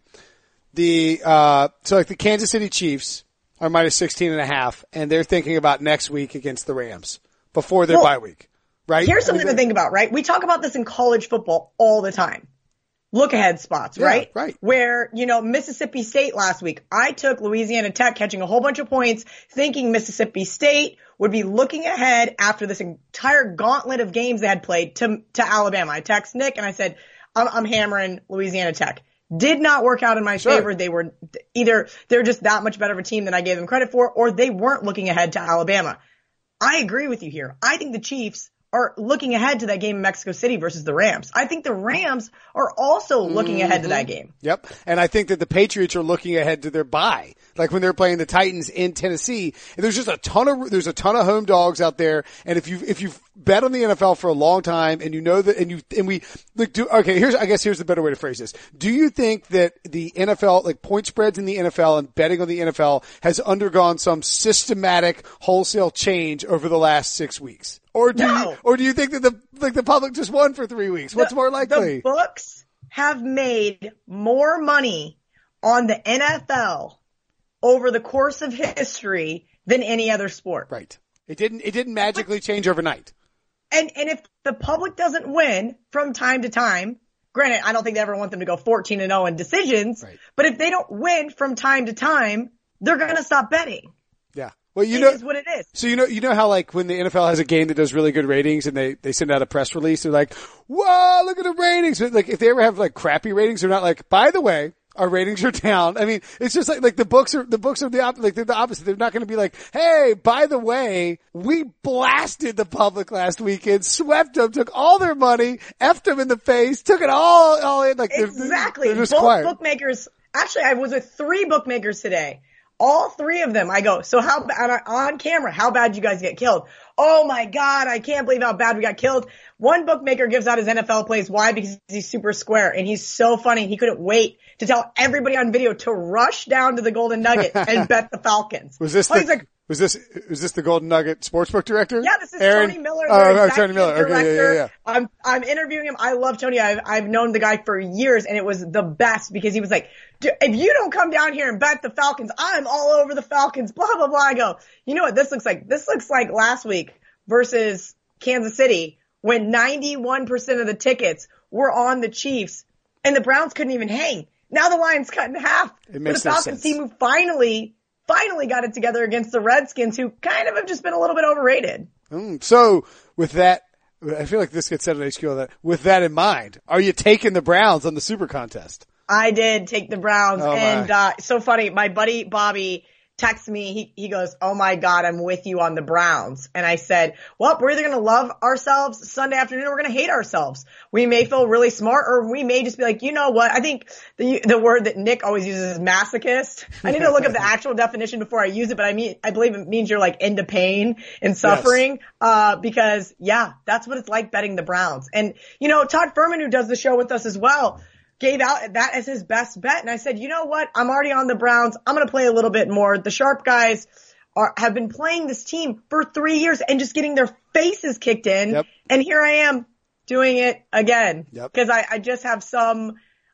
The, uh, so like the Kansas City Chiefs are minus 16 and a half and they're thinking about next week against the Rams before their Well, bye week. Right? Here's something to think about, right? We talk about this in college football all the time. Look ahead spots, Yeah, right? right. Where, you know, Mississippi State last week, I took Louisiana Tech catching a whole bunch of points thinking Mississippi State would be looking ahead after this entire gauntlet of games they had played to, to Alabama. I text Nick and I said, I'm, I'm hammering Louisiana Tech. Did not work out in my Sure. favor. They were either, they're just that much better of a team than I gave them credit for, or they weren't looking ahead to Alabama. I agree with you here. I think the Chiefs are looking ahead to that game in Mexico City versus the Rams. I think the Rams are also looking ahead to that mm-hmm. game. Yep. And I think that the Patriots are looking ahead to their bye. Like when they're playing the Titans in Tennessee, and there's just a ton of, there's a ton of home dogs out there. And if you, if you've bet on the NFL for a long time and you know that, and you, and we, like, do, okay, here's, I guess here's the better way to phrase this. Do you think that the NFL, like point spreads in the NFL and betting on the NFL has undergone some systematic wholesale change over the last six weeks? Or do No. you, or do you think that the, like the public just won for three weeks? What's The- more likely? The books have made more money on the NFL over the course of history than any other sport. Right. It didn't, it didn't magically change overnight. And and if the public doesn't win from time to time, granted, I don't think they ever want them to go 14 and 0 in decisions, Right. but if they don't win from time to time, they're going to stop betting. Well, you It know, is what it is. so you know, you know how like when the NFL has a game that does really good ratings and they, they send out a press release, they're like, whoa, look at the ratings. But like if they ever have like crappy ratings, they're not like, by the way, our ratings are down. I mean, it's just like, like the books are, the books are the op- like they're the opposite. They're not going to be like, hey, by the way, we blasted the public last weekend, swept them, took all their money, effed them in the face, took it all, all in. Like they're- Exactly. They're, just Both quiet. bookmakers. Actually, I was with three bookmakers today. All three of them. I go, so how bad on camera? How bad you guys get killed? Oh my god, I can't believe how bad we got killed. One bookmaker gives out his NFL plays. Why? Because he's super square and he's so funny. He couldn't wait to tell everybody on video to rush down to the Golden Nugget and bet the Falcons. Was this Oh, the, like, was this, was this the Golden Nugget sportsbook director? Yeah, this is Aaron? Tony Miller. Oh, oh, Tony Miller. Okay, yeah, director. yeah, yeah. I'm I'm interviewing him. I love Tony. I've I've known the guy for years, and it was the best because he was like, "Dude, if you don't come down here and bet the Falcons, I'm all over the Falcons. Blah blah blah. I go, you know what this looks like? This looks like last week versus Kansas City when 91% of the tickets were on the Chiefs, and the Browns couldn't even hang. Now the line's cut in half. It makes the no Falcons sense. team who finally finally got it together against the Redskins, who kind of have just been a little bit overrated. Mm, so with that, I feel like this gets said on HQ that. With that in mind, are you taking the Browns on the Super Contest? I did take the Browns, Oh, and uh, so funny. My buddy Bobby texts me. He he goes, "Oh my God, I'm with you on the Browns." And I said, "Well, we're either gonna love ourselves Sunday afternoon, or we're gonna hate ourselves. We may feel really smart, or we may just be like, you know what? I think the the word that Nick always uses is masochist. I need to look up the actual definition before I use it, but I mean, I believe it means you're like into pain and suffering. Uh, because yeah, that's what it's like betting the Browns. And you know, Todd Fuhrman, who does the show with us as well gave out that as his best bet. And I said, you know what? I'm already on the Browns. I'm going to play a little bit more. The sharp guys are, have been playing this team for three years and just getting their faces kicked in. Yep. And here I am doing it again. Yep. Cause I, I just have some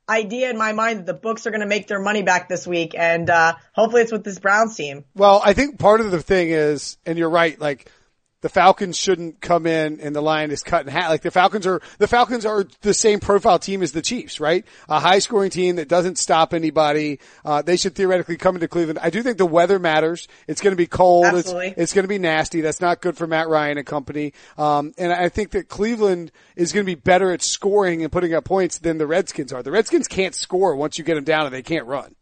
idea in my mind that the books are going to make their money back this week. And, uh, hopefully it's with this Browns team. Well, I think part of the thing is, and you're right, like the Falcons shouldn't come in and the line is cut in half. Like the Falcons are, the Falcons are the same profile team as the Chiefs, right? A high scoring team that doesn't stop anybody. Uh, they should theoretically come into Cleveland. I do think the weather matters. It's going to be cold. Absolutely. It's, it's going to be nasty. That's not good for Matt Ryan and company. Um, and I think that Cleveland is going to be better at scoring and putting up points than the Redskins are. The Redskins can't score once you get them down and they can't run.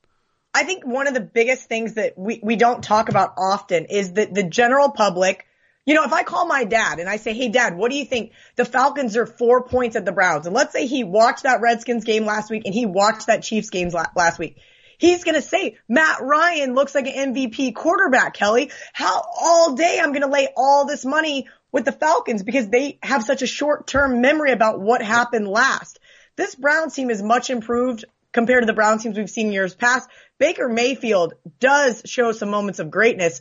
I think one of the biggest things that we, we don't talk about often is that the general public You know, if I call my dad and I say, Hey dad, what do you think? The Falcons are four points at the Browns. And let's say he watched that Redskins game last week and he watched that Chiefs games last week. He's going to say, Matt Ryan looks like an MVP quarterback, Kelly. How all day I'm going to lay all this money with the Falcons because they have such a short term memory about what happened last. This Browns team is much improved compared to the Browns teams we've seen years past. Baker Mayfield does show some moments of greatness.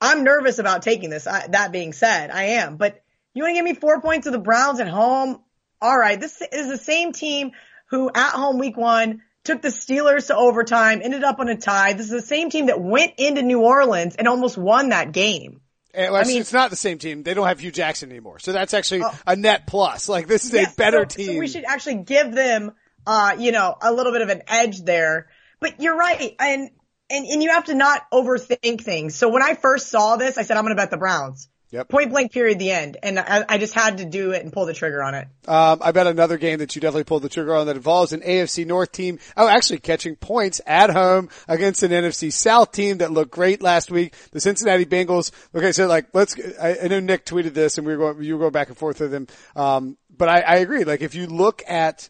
I'm nervous about taking this. I, that being said, I am. But you want to give me four points of the Browns at home? All right. This is the same team who at home week one took the Steelers to overtime, ended up on a tie. This is the same team that went into New Orleans and almost won that game. well, I mean, it's not the same team. They don't have Hue Jackson anymore. So that's actually oh, a net plus. Like this is yes, a better so, team. So we should actually give them, uh, you know, a little bit of an edge there. But you're right. And and, and you have to not overthink things. So when I first saw this, I said, I'm going to bet the Browns. Yep. Point blank period, the end. And I, I, just had to do it and pull the trigger on it. Um, I bet another game that you definitely pulled the trigger on that involves an AFC North team. Oh, actually catching points at home against an NFC South team that looked great last week. The Cincinnati Bengals. Okay. So like, let's, I, I know Nick tweeted this and we were going, you were going back and forth with him. Um, but I, I agree. Like if you look at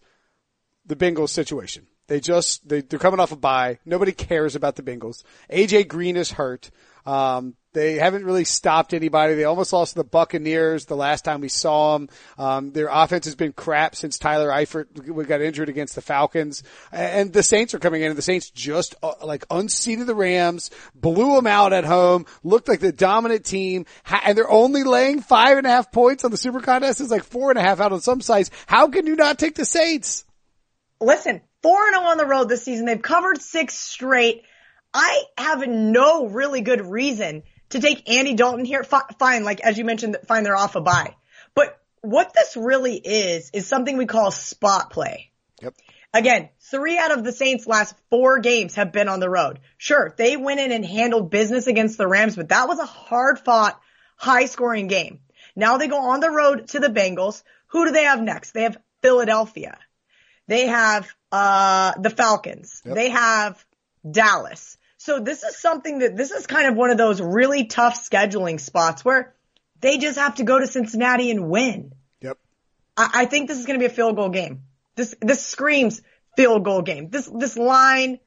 the Bengals situation, they just they, they're coming off a bye. Nobody cares about the Bengals. AJ Green is hurt. Um, they haven't really stopped anybody. They almost lost the Buccaneers the last time we saw them. Um, their offense has been crap since Tyler Eifert got injured against the Falcons. And the Saints are coming in and the Saints just uh, like unseated the Rams, blew them out at home, looked like the dominant team, and they're only laying five and a half points on the Super Contest. It's like four and a half out on some sites. How can you not take the Saints? Listen, 4 and 0 on the road this season. They've covered six straight. I have no really good reason to take Andy Dalton here. Fine, like as you mentioned, fine, they're off a bye. But what this really is, is something we call spot play. Yep. Again, three out of the Saints' last four games have been on the road. Sure, they went in and handled business against the Rams, but that was a hard fought, high scoring game. Now they go on the road to the Bengals. Who do they have next? They have Philadelphia. They have uh, the Falcons. Yep. They have Dallas. So this is something that this is kind of one of those really tough scheduling spots where they just have to go to Cincinnati and win. Yep. I, I think this is going to be a field goal game. This this screams field goal game. This this line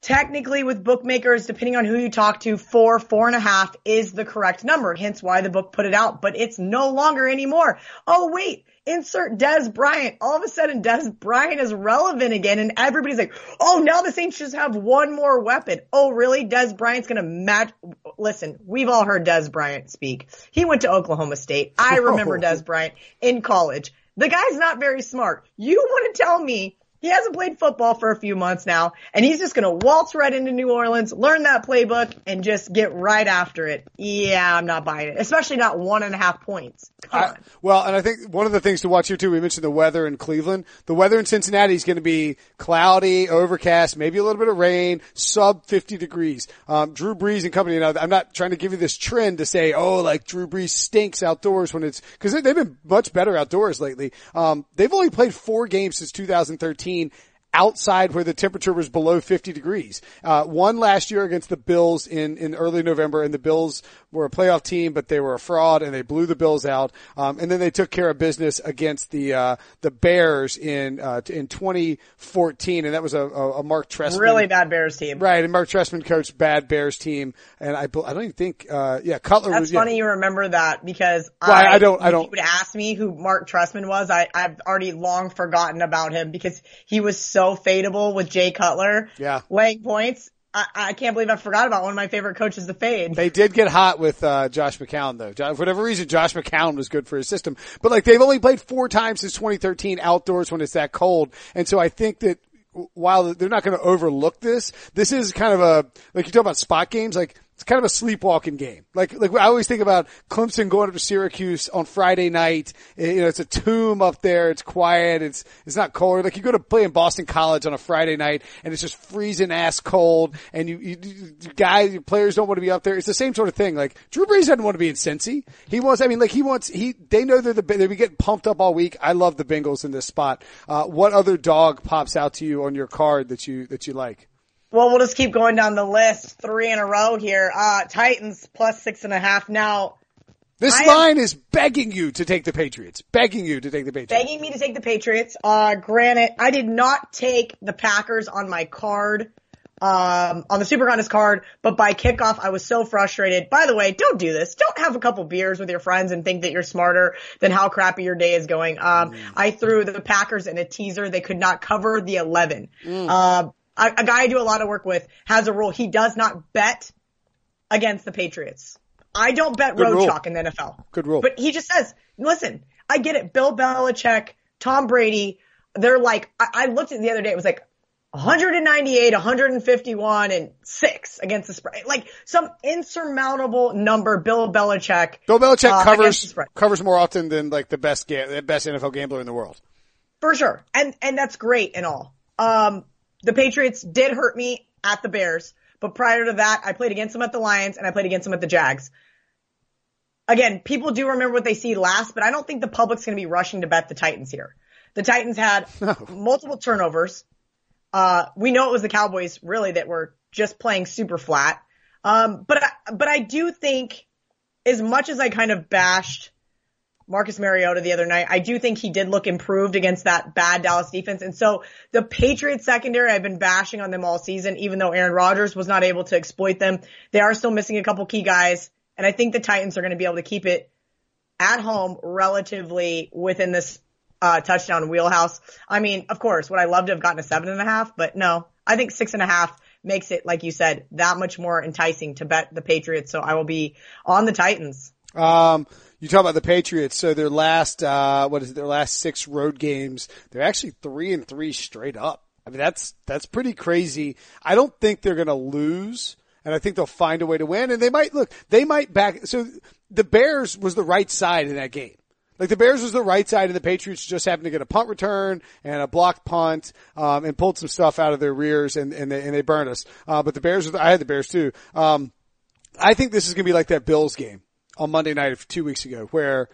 technically with bookmakers, depending on who you talk to, four, four and a half is the correct number. Hence why the book put it out, but it's no longer anymore. Oh wait, insert Dez Bryant. All of a sudden, Dez Bryant is relevant again, and everybody's like, "Oh, now the Saints just have one more weapon." Oh, really? Dez Bryant's gonna match? Listen, we've all heard Dez Bryant speak. He went to Oklahoma State. I remember Dez Bryant in college. The guy's not very smart. You want to tell me he hasn't played football for a few months now, and he's just going to waltz right into New Orleans, learn that playbook, and just get right after it. Yeah, I'm not buying it, especially not one and a half points. I, well, and I think one of the things to watch here too, we mentioned the weather in Cleveland. The weather in Cincinnati is going to be cloudy, overcast, maybe a little bit of rain, sub 50 degrees. Um, Drew Brees and company, now I'm not trying to give you this trend to say, oh, like Drew Brees stinks outdoors when it's, cause they've been much better outdoors lately. Um, they've only played four games since 2013 2019 outside where the temperature was below 50 degrees. Uh, one last year against the Bills in, in early November and the Bills were a playoff team, but they were a fraud and they blew the Bills out. Um, and then they took care of business against the, uh, the Bears in, uh, in 2014. And that was a, a, Marc Trestman. Really bad Bears team. Right. And Marc Trestman coached bad Bears team. And I, I don't even think, uh, yeah, Cutler was That's was, funny yeah. you remember that because well, I, I, don't, I don't. you would ask me who Marc Trestman was, I, I've already long forgotten about him because he was so so fadeable with Jay Cutler. Yeah. Laying points. I, I can't believe I forgot about one of my favorite coaches the fade. They did get hot with uh, Josh McCown though. For whatever reason, Josh McCown was good for his system. But like they've only played four times since 2013 outdoors when it's that cold, and so I think that while they're not going to overlook this, this is kind of a like you talk about spot games. Like it's kind of a sleepwalking game. Like, like I always think about Clemson going up to Syracuse on Friday night. You know, it's a tomb up there. It's quiet. It's, it's not cold. Like you go to play in Boston College on a Friday night and it's just freezing ass cold and you, you, you guys, your players don't want to be up there. It's the same sort of thing. Like Drew Brees doesn't want to be in Cincy. He wants, I mean, like he wants, he, they know they're the, they've been getting pumped up all week. I love the Bengals in this spot. Uh, what other dog pops out to you on your card that you, that you like? Well, we'll just keep going down the list. Three in a row here. Uh, Titans plus six and a half. Now, This I line is begging you to take the Patriots. Begging you to take the Patriots. begging me to take the Patriots. Uh, granted, I did not take the Packers on my card, um, on the Super Contest card, but by kickoff, I was so frustrated. By the way, don't do this. Don't have a couple beers with your friends and think that you're smarter than how crappy your day is going. Um, I threw the Packers in a teaser. They could not cover the 11. Uh, a, a guy I do a lot of work with has a rule. He does not bet against the Patriots. I don't bet Good road rule. chalk in the NFL. Good rule. But he just says, listen, I get it. Bill Belichick, Tom Brady, they're like, I, I looked at the other day. It was like 198, 151 and six against the spread. Like some insurmountable number Bill Belichick. Bill Belichick uh, covers covers more often than like the best ga- the best NFL gambler in the world. For sure. And, and that's great and all. Um, the Patriots did hurt me at the Bears, but prior to that, I played against them at the Lions and I played against them at the Jags. Again, people do remember what they see last, but I don't think the public's going to be rushing to bet the Titans here. The Titans had multiple turnovers. Uh, we know it was the Cowboys really that were just playing super flat. Um, but, I, but I do think as much as I kind of bashed Marcus Mariota the other night. I do think he did look improved against that bad Dallas defense. And so the Patriots secondary, I've been bashing on them all season, even though Aaron Rodgers was not able to exploit them. They are still missing a couple key guys. And I think the Titans are going to be able to keep it at home relatively within this uh, touchdown wheelhouse. I mean, of course, would I love to have gotten a seven and a half? But no, I think six and a half makes it, like you said, that much more enticing to bet the Patriots. So I will be on the Titans. Um, you talk about the Patriots. So their last, uh, what is it? Their last six road games, they're actually three and three straight up. I mean, that's, that's pretty crazy. I don't think they're going to lose and I think they'll find a way to win and they might look, they might back. So the Bears was the right side in that game. Like the Bears was the right side and the Patriots just happened to get a punt return and a blocked punt, um, and pulled some stuff out of their rears and, and they, and they burned us. Uh, but the Bears, I had the Bears too. Um, I think this is going to be like that Bills game on Monday night of two weeks ago where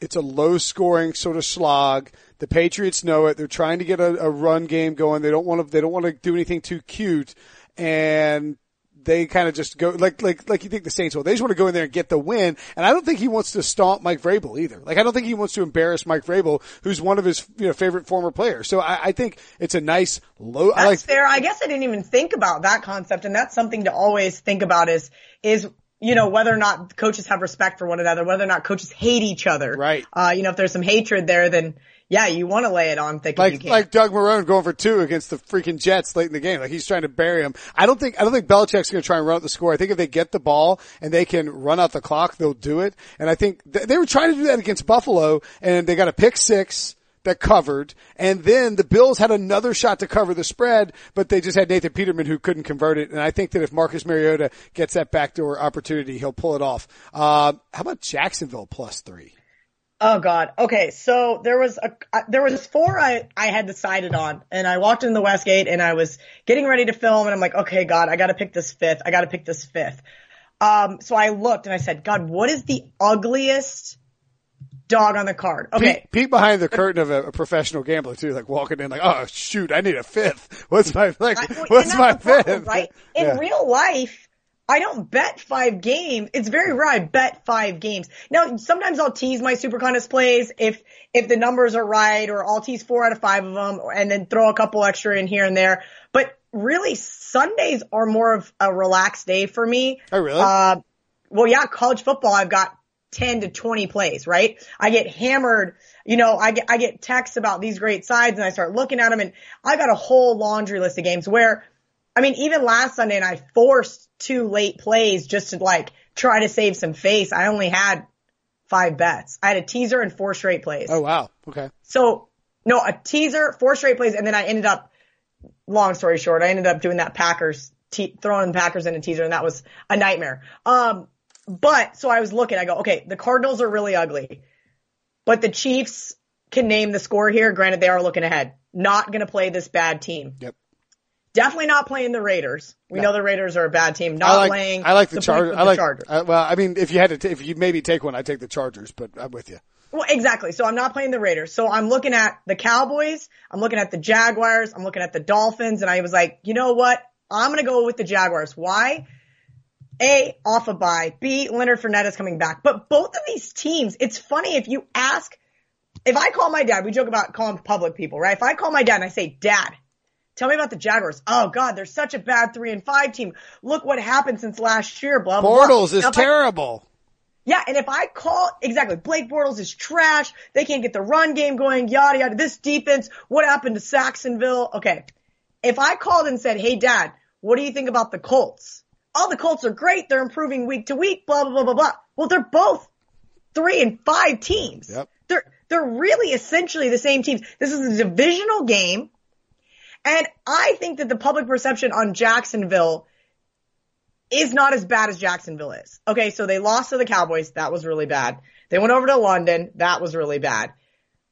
it's a low scoring sort of slog. The Patriots know it. They're trying to get a, a run game going. They don't want to, they don't want to do anything too cute and they kind of just go like like like you think the Saints will. They just want to go in there and get the win. And I don't think he wants to stomp Mike Vrabel either. Like I don't think he wants to embarrass Mike Vrabel, who's one of his you know favorite former players. So I, I think it's a nice low. That's I like fair. I guess I didn't even think about that concept, and that's something to always think about is is you know whether or not coaches have respect for one another, whether or not coaches hate each other. Right. Uh, you know, if there's some hatred there, then yeah, you want to lay it on thick if you like can. like Doug Marrone going for two against the freaking Jets late in the game. Like he's trying to bury him. I don't think I don't think Belichick's going to try and run out the score. I think if they get the ball and they can run out the clock, they'll do it. And I think th- they were trying to do that against Buffalo, and they got a pick six that covered, and then the Bills had another shot to cover the spread, but they just had Nathan Peterman who couldn't convert it. And I think that if Marcus Mariota gets that backdoor opportunity, he'll pull it off. Uh, how about Jacksonville plus three? Oh God. Okay. So there was a, uh, there was four I, I had decided on and I walked in the Westgate and I was getting ready to film and I'm like, okay, God, I got to pick this fifth. I got to pick this fifth. Um, so I looked and I said, God, what is the ugliest dog on the card? Okay. Peek, peek behind the curtain of a, a professional gambler too, like walking in like, oh shoot, I need a fifth. What's my like? I- well, what's my the problem, fifth? Right? In Yeah. real life, I don't bet five games. It's very rare I bet five games. Now, sometimes I'll tease my super contest plays if, if the numbers are right or I'll tease four out of five of them and then throw a couple extra in here and there. But really Sundays are more of a relaxed day for me. Oh really? Uh, well, yeah, college football, I've got 10 to 20 plays, right? I get hammered, you know, I get, I get texts about these great sides and I start looking at them and I got a whole laundry list of games where, I mean, even last Sunday and I forced two late plays just to like try to save some face. I only had five bets. I had a teaser and four straight plays. oh wow. Okay. So no, a teaser, four straight plays, and then I ended up, long story short, I ended up doing that Packers, te- throwing the Packers in a teaser, and that was a nightmare. Um, but so I was looking, I go, okay, the Cardinals are really ugly, but the Chiefs can name the score here. Granted, they are looking ahead. Not going to play this bad team. Yep. Definitely not playing the Raiders. We know the Raiders are a bad team. Not I like playing. I like the, points Chargers. I like Chargers. uh, well, I mean, if you had to, t- if you maybe take one, I'd take the Chargers. But I'm with you. Well, exactly. So I'm not playing the Raiders. So I'm looking at the Cowboys. I'm looking at the Jaguars. I'm looking at the Dolphins. And I was like, you know what? I'm going to go with the Jaguars. Why? A, off a bye. B, Leonard Fournette is coming back. But both of these teams, it's funny if you ask, if I call my dad, we joke about calling public people, right? If I call my dad and I say, dad, tell me about the Jaguars. Oh God, they're such a bad three and five team. Look what happened since last year, blah, blah, Bortles blah. is Now, if I- terrible. yeah, and if I call exactly Blake Bortles is trash, they can't get the run game going, yada yada. This defense, what happened to Sacksonville? Okay, if I called and said, "Hey, Dad, what do you think about the Colts?" Oh, the Colts are great. They're improving week to week. Blah blah blah blah blah. Well, they're both three and five teams. Yep. They're they're really essentially the same teams. This is a divisional game, and I think that the public perception on Jacksonville is not as bad as Jacksonville is. Okay, so they lost to the Cowboys. That was really bad. They went over to London. That was really bad.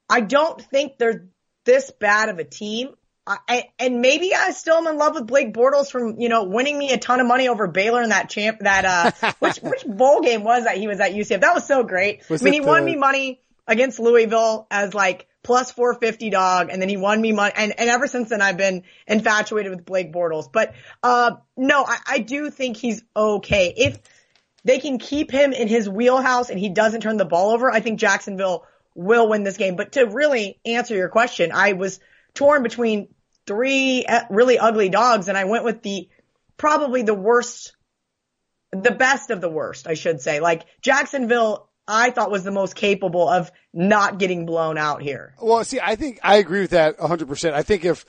I don't think they're this bad of a team. I, and maybe I still am in love with Blake Bortles from, you know, winning me a ton of money over Baylor in that champ, that, uh, which, which bowl game was that he was at UCF? That was so great. Was I mean, he won me money against Louisville as like plus 450 dog and then he won me money and, and ever since then I've been infatuated with Blake Bortles. But, uh, no, I, I do think he's okay. If they can keep him in his wheelhouse and he doesn't turn the ball over, I think Jacksonville will win this game. But to really answer your question, I was torn between three uh, really ugly dogs and I went with the probably the worst the best of the worst, I should say. Like Jacksonville, I thought was the most capable of not getting blown out here. Well, see, I think I agree with that 100%. I think if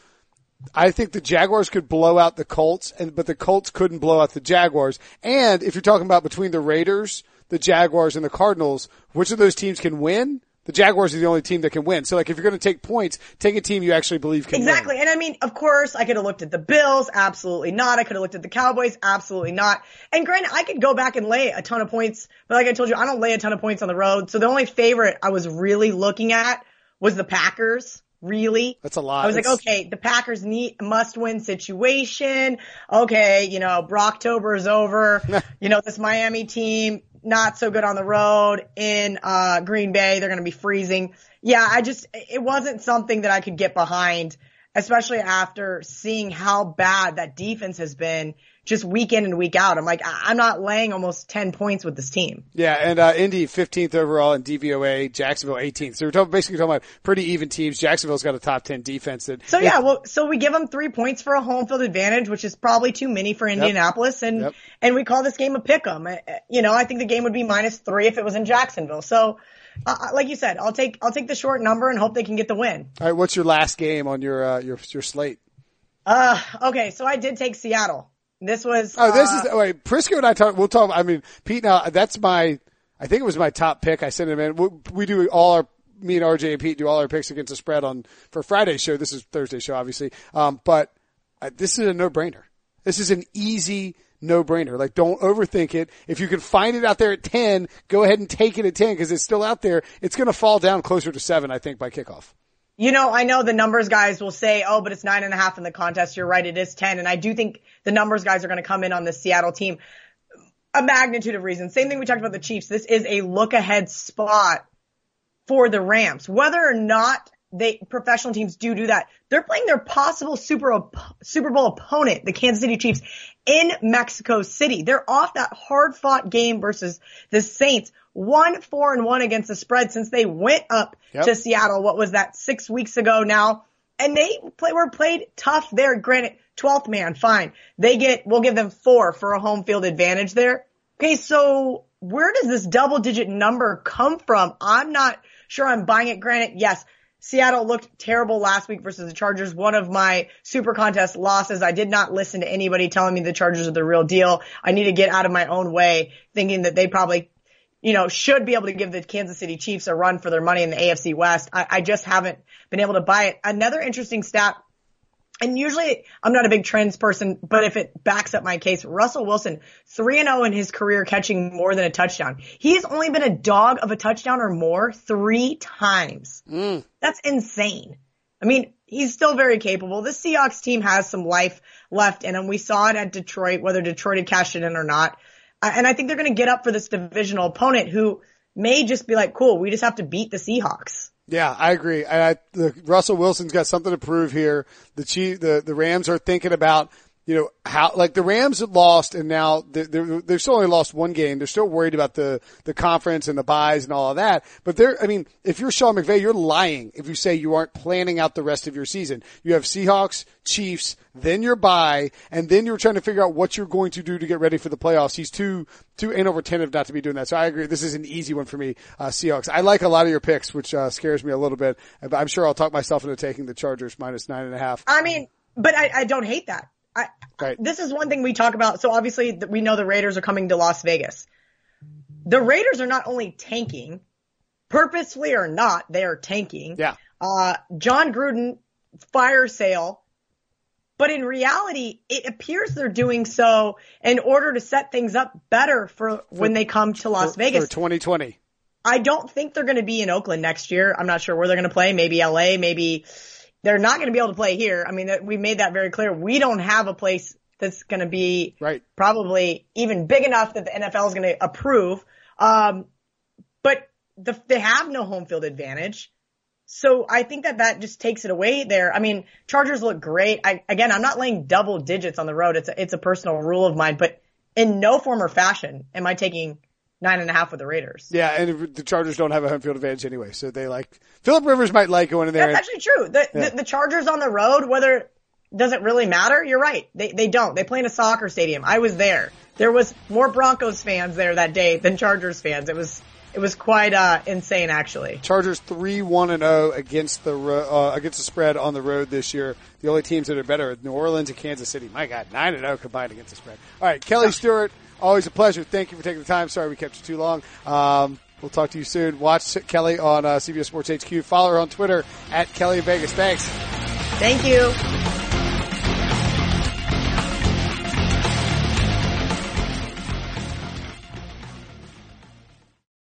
I think the Jaguars could blow out the Colts and but the Colts couldn't blow out the Jaguars. And if you're talking about between the Raiders, the Jaguars and the Cardinals, which of those teams can win? The Jaguars are the only team that can win. So like if you're going to take points, take a team you actually believe can Exactly. win. Exactly. And I mean, of course, I could have looked at the Bills. Absolutely not. I could have looked at the Cowboys. Absolutely not. And granted, I could go back and lay a ton of points, but like I told you, I don't lay a ton of points on the road. So the only favorite I was really looking at was the Packers. Really? That's a lot. I was like, okay, the Packers need must win situation. Okay, you know, Brocktober is over. you know, this Miami team not so good on the road in uh Green Bay. They're going to be freezing. Yeah, I just it wasn't something that I could get behind, especially after seeing how bad that defense has been just week in and week out. I'm like, I- I'm not laying almost 10 points with this team. Yeah, and uh, Indy 15th overall in DVOA, Jacksonville 18th. So we're talking, basically talking about pretty even teams. Jacksonville's got a top 10 defense that So yeah, well, so we give them three points for a home field advantage, which is probably too many for Indianapolis, and Yep. and we call this game a pick 'em. Uh, You know, I think the game would be minus three if it was in Jacksonville. So, uh, like you said, I'll take I'll take the short number and hope they can get the win. All right, what's your last game on your uh, your your slate? Uh, okay, so I did take Seattle. This was Oh, this uh, is oh, wait. Prisco and I talk. We'll talk. I mean, Pete. Now that's my. I think it was my top pick. I sent him in. We, we do all our. Me and RJ and Pete do all our picks against the spread on for Friday's show. This is Thursday's show, obviously. Um, but uh, this is a no brainer. This is an easy no brainer. Like, don't overthink it. If you can find it out there at ten, go ahead and take it at ten because it's still out there. It's going to fall down closer to seven, I think, by kickoff. You know, I know the numbers guys will say, oh, but it's nine and a half in the contest. You're right. It is 10. And I do think the numbers guys are going to come in on the Seattle team. A magnitude of reasons. Same thing we talked about the Chiefs. This is a look ahead spot for the Rams. Whether or not they, professional teams do do that, they're playing their possible Super, Super Bowl opponent, the Kansas City Chiefs, in Mexico City. They're off that hard fought game versus the Saints. One, four, and one against the spread since they went up Yep. to Seattle. What was that? Six weeks ago now. And they play, were played tough there. Granted, 12th man, fine. They get, we'll give them four for a home field advantage there. Okay, so where does this double digit number come from? I'm not sure I'm buying it. Granted, yes, Seattle looked terrible last week versus the Chargers. One of my super contest losses. I did not listen to anybody telling me the Chargers are the real deal. I need to get out of my own way thinking that they probably you know, should be able to give the Kansas City Chiefs a run for their money in the AFC West. I, I just haven't been able to buy it. Another interesting stat, and usually I'm not a big trends person, but if it backs up my case, Russell Wilson, 3 and 0 in his career catching more than a touchdown. He has only been a dog of a touchdown or more three times. Mm. That's insane. I mean, he's still very capable. The Seahawks team has some life left in him. We saw it at Detroit, whether Detroit had cashed it in or not. And I think they're going to get up for this divisional opponent who may just be like, cool, we just have to beat the Seahawks. Yeah, I agree. I, the, Russell Wilson's got something to prove here. The Chief, the, the Rams are thinking about you know, how, like the Rams had lost and now they're, they're, they've still only lost one game. They're still worried about the, the conference and the byes and all of that. But they're, I mean, if you're Sean McVay, you're lying if you say you aren't planning out the rest of your season. You have Seahawks, Chiefs, then your bye, and then you're trying to figure out what you're going to do to get ready for the playoffs. He's too, too ain't over attentive not to be doing that. So I agree. This is an easy one for me, uh, Seahawks. I like a lot of your picks, which, uh, scares me a little bit. I'm sure I'll talk myself into taking the Chargers minus nine and a half. I mean, but I, I don't hate that. I, right. This is one thing we talk about. So obviously we know the Raiders are coming to Las Vegas. The Raiders are not only tanking, purposefully or not, they are tanking. Yeah. Uh, Jon Gruden fire sale. But in reality, it appears they're doing so in order to set things up better for, for when they come to Las for, Vegas. For 2020. I don't think they're going to be in Oakland next year. I'm not sure where they're going to play. Maybe LA, maybe they're not going to be able to play here. I mean, we made that very clear. We don't have a place that's going to be right. probably even big enough that the NFL is going to approve. Um, but the, they have no home field advantage. So I think that that just takes it away there. I mean, Chargers look great. I, again, I'm not laying double digits on the road. It's a, it's a personal rule of mine, but in no form or fashion am I taking nine and a half with the Raiders. Yeah, and the Chargers don't have a home field advantage anyway, so they like Philip Rivers might like going in there. That's and, actually true. The, yeah. the, the Chargers on the road, whether does it really matter? You're right. They they don't. They play in a soccer stadium. I was there. There was more Broncos fans there that day than Chargers fans. It was it was quite uh, insane actually. Chargers three one and zero against the uh, against the spread on the road this year. The only teams that are better are New Orleans and Kansas City. My God, nine and zero combined against the spread. All right, Kelly Stewart. Always a pleasure. Thank you for taking the time. Sorry we kept you too long. Um, we'll talk to you soon. Watch Kelly on uh, CBS Sports HQ. Follow her on Twitter at Kelly Vegas. Thanks. Thank you.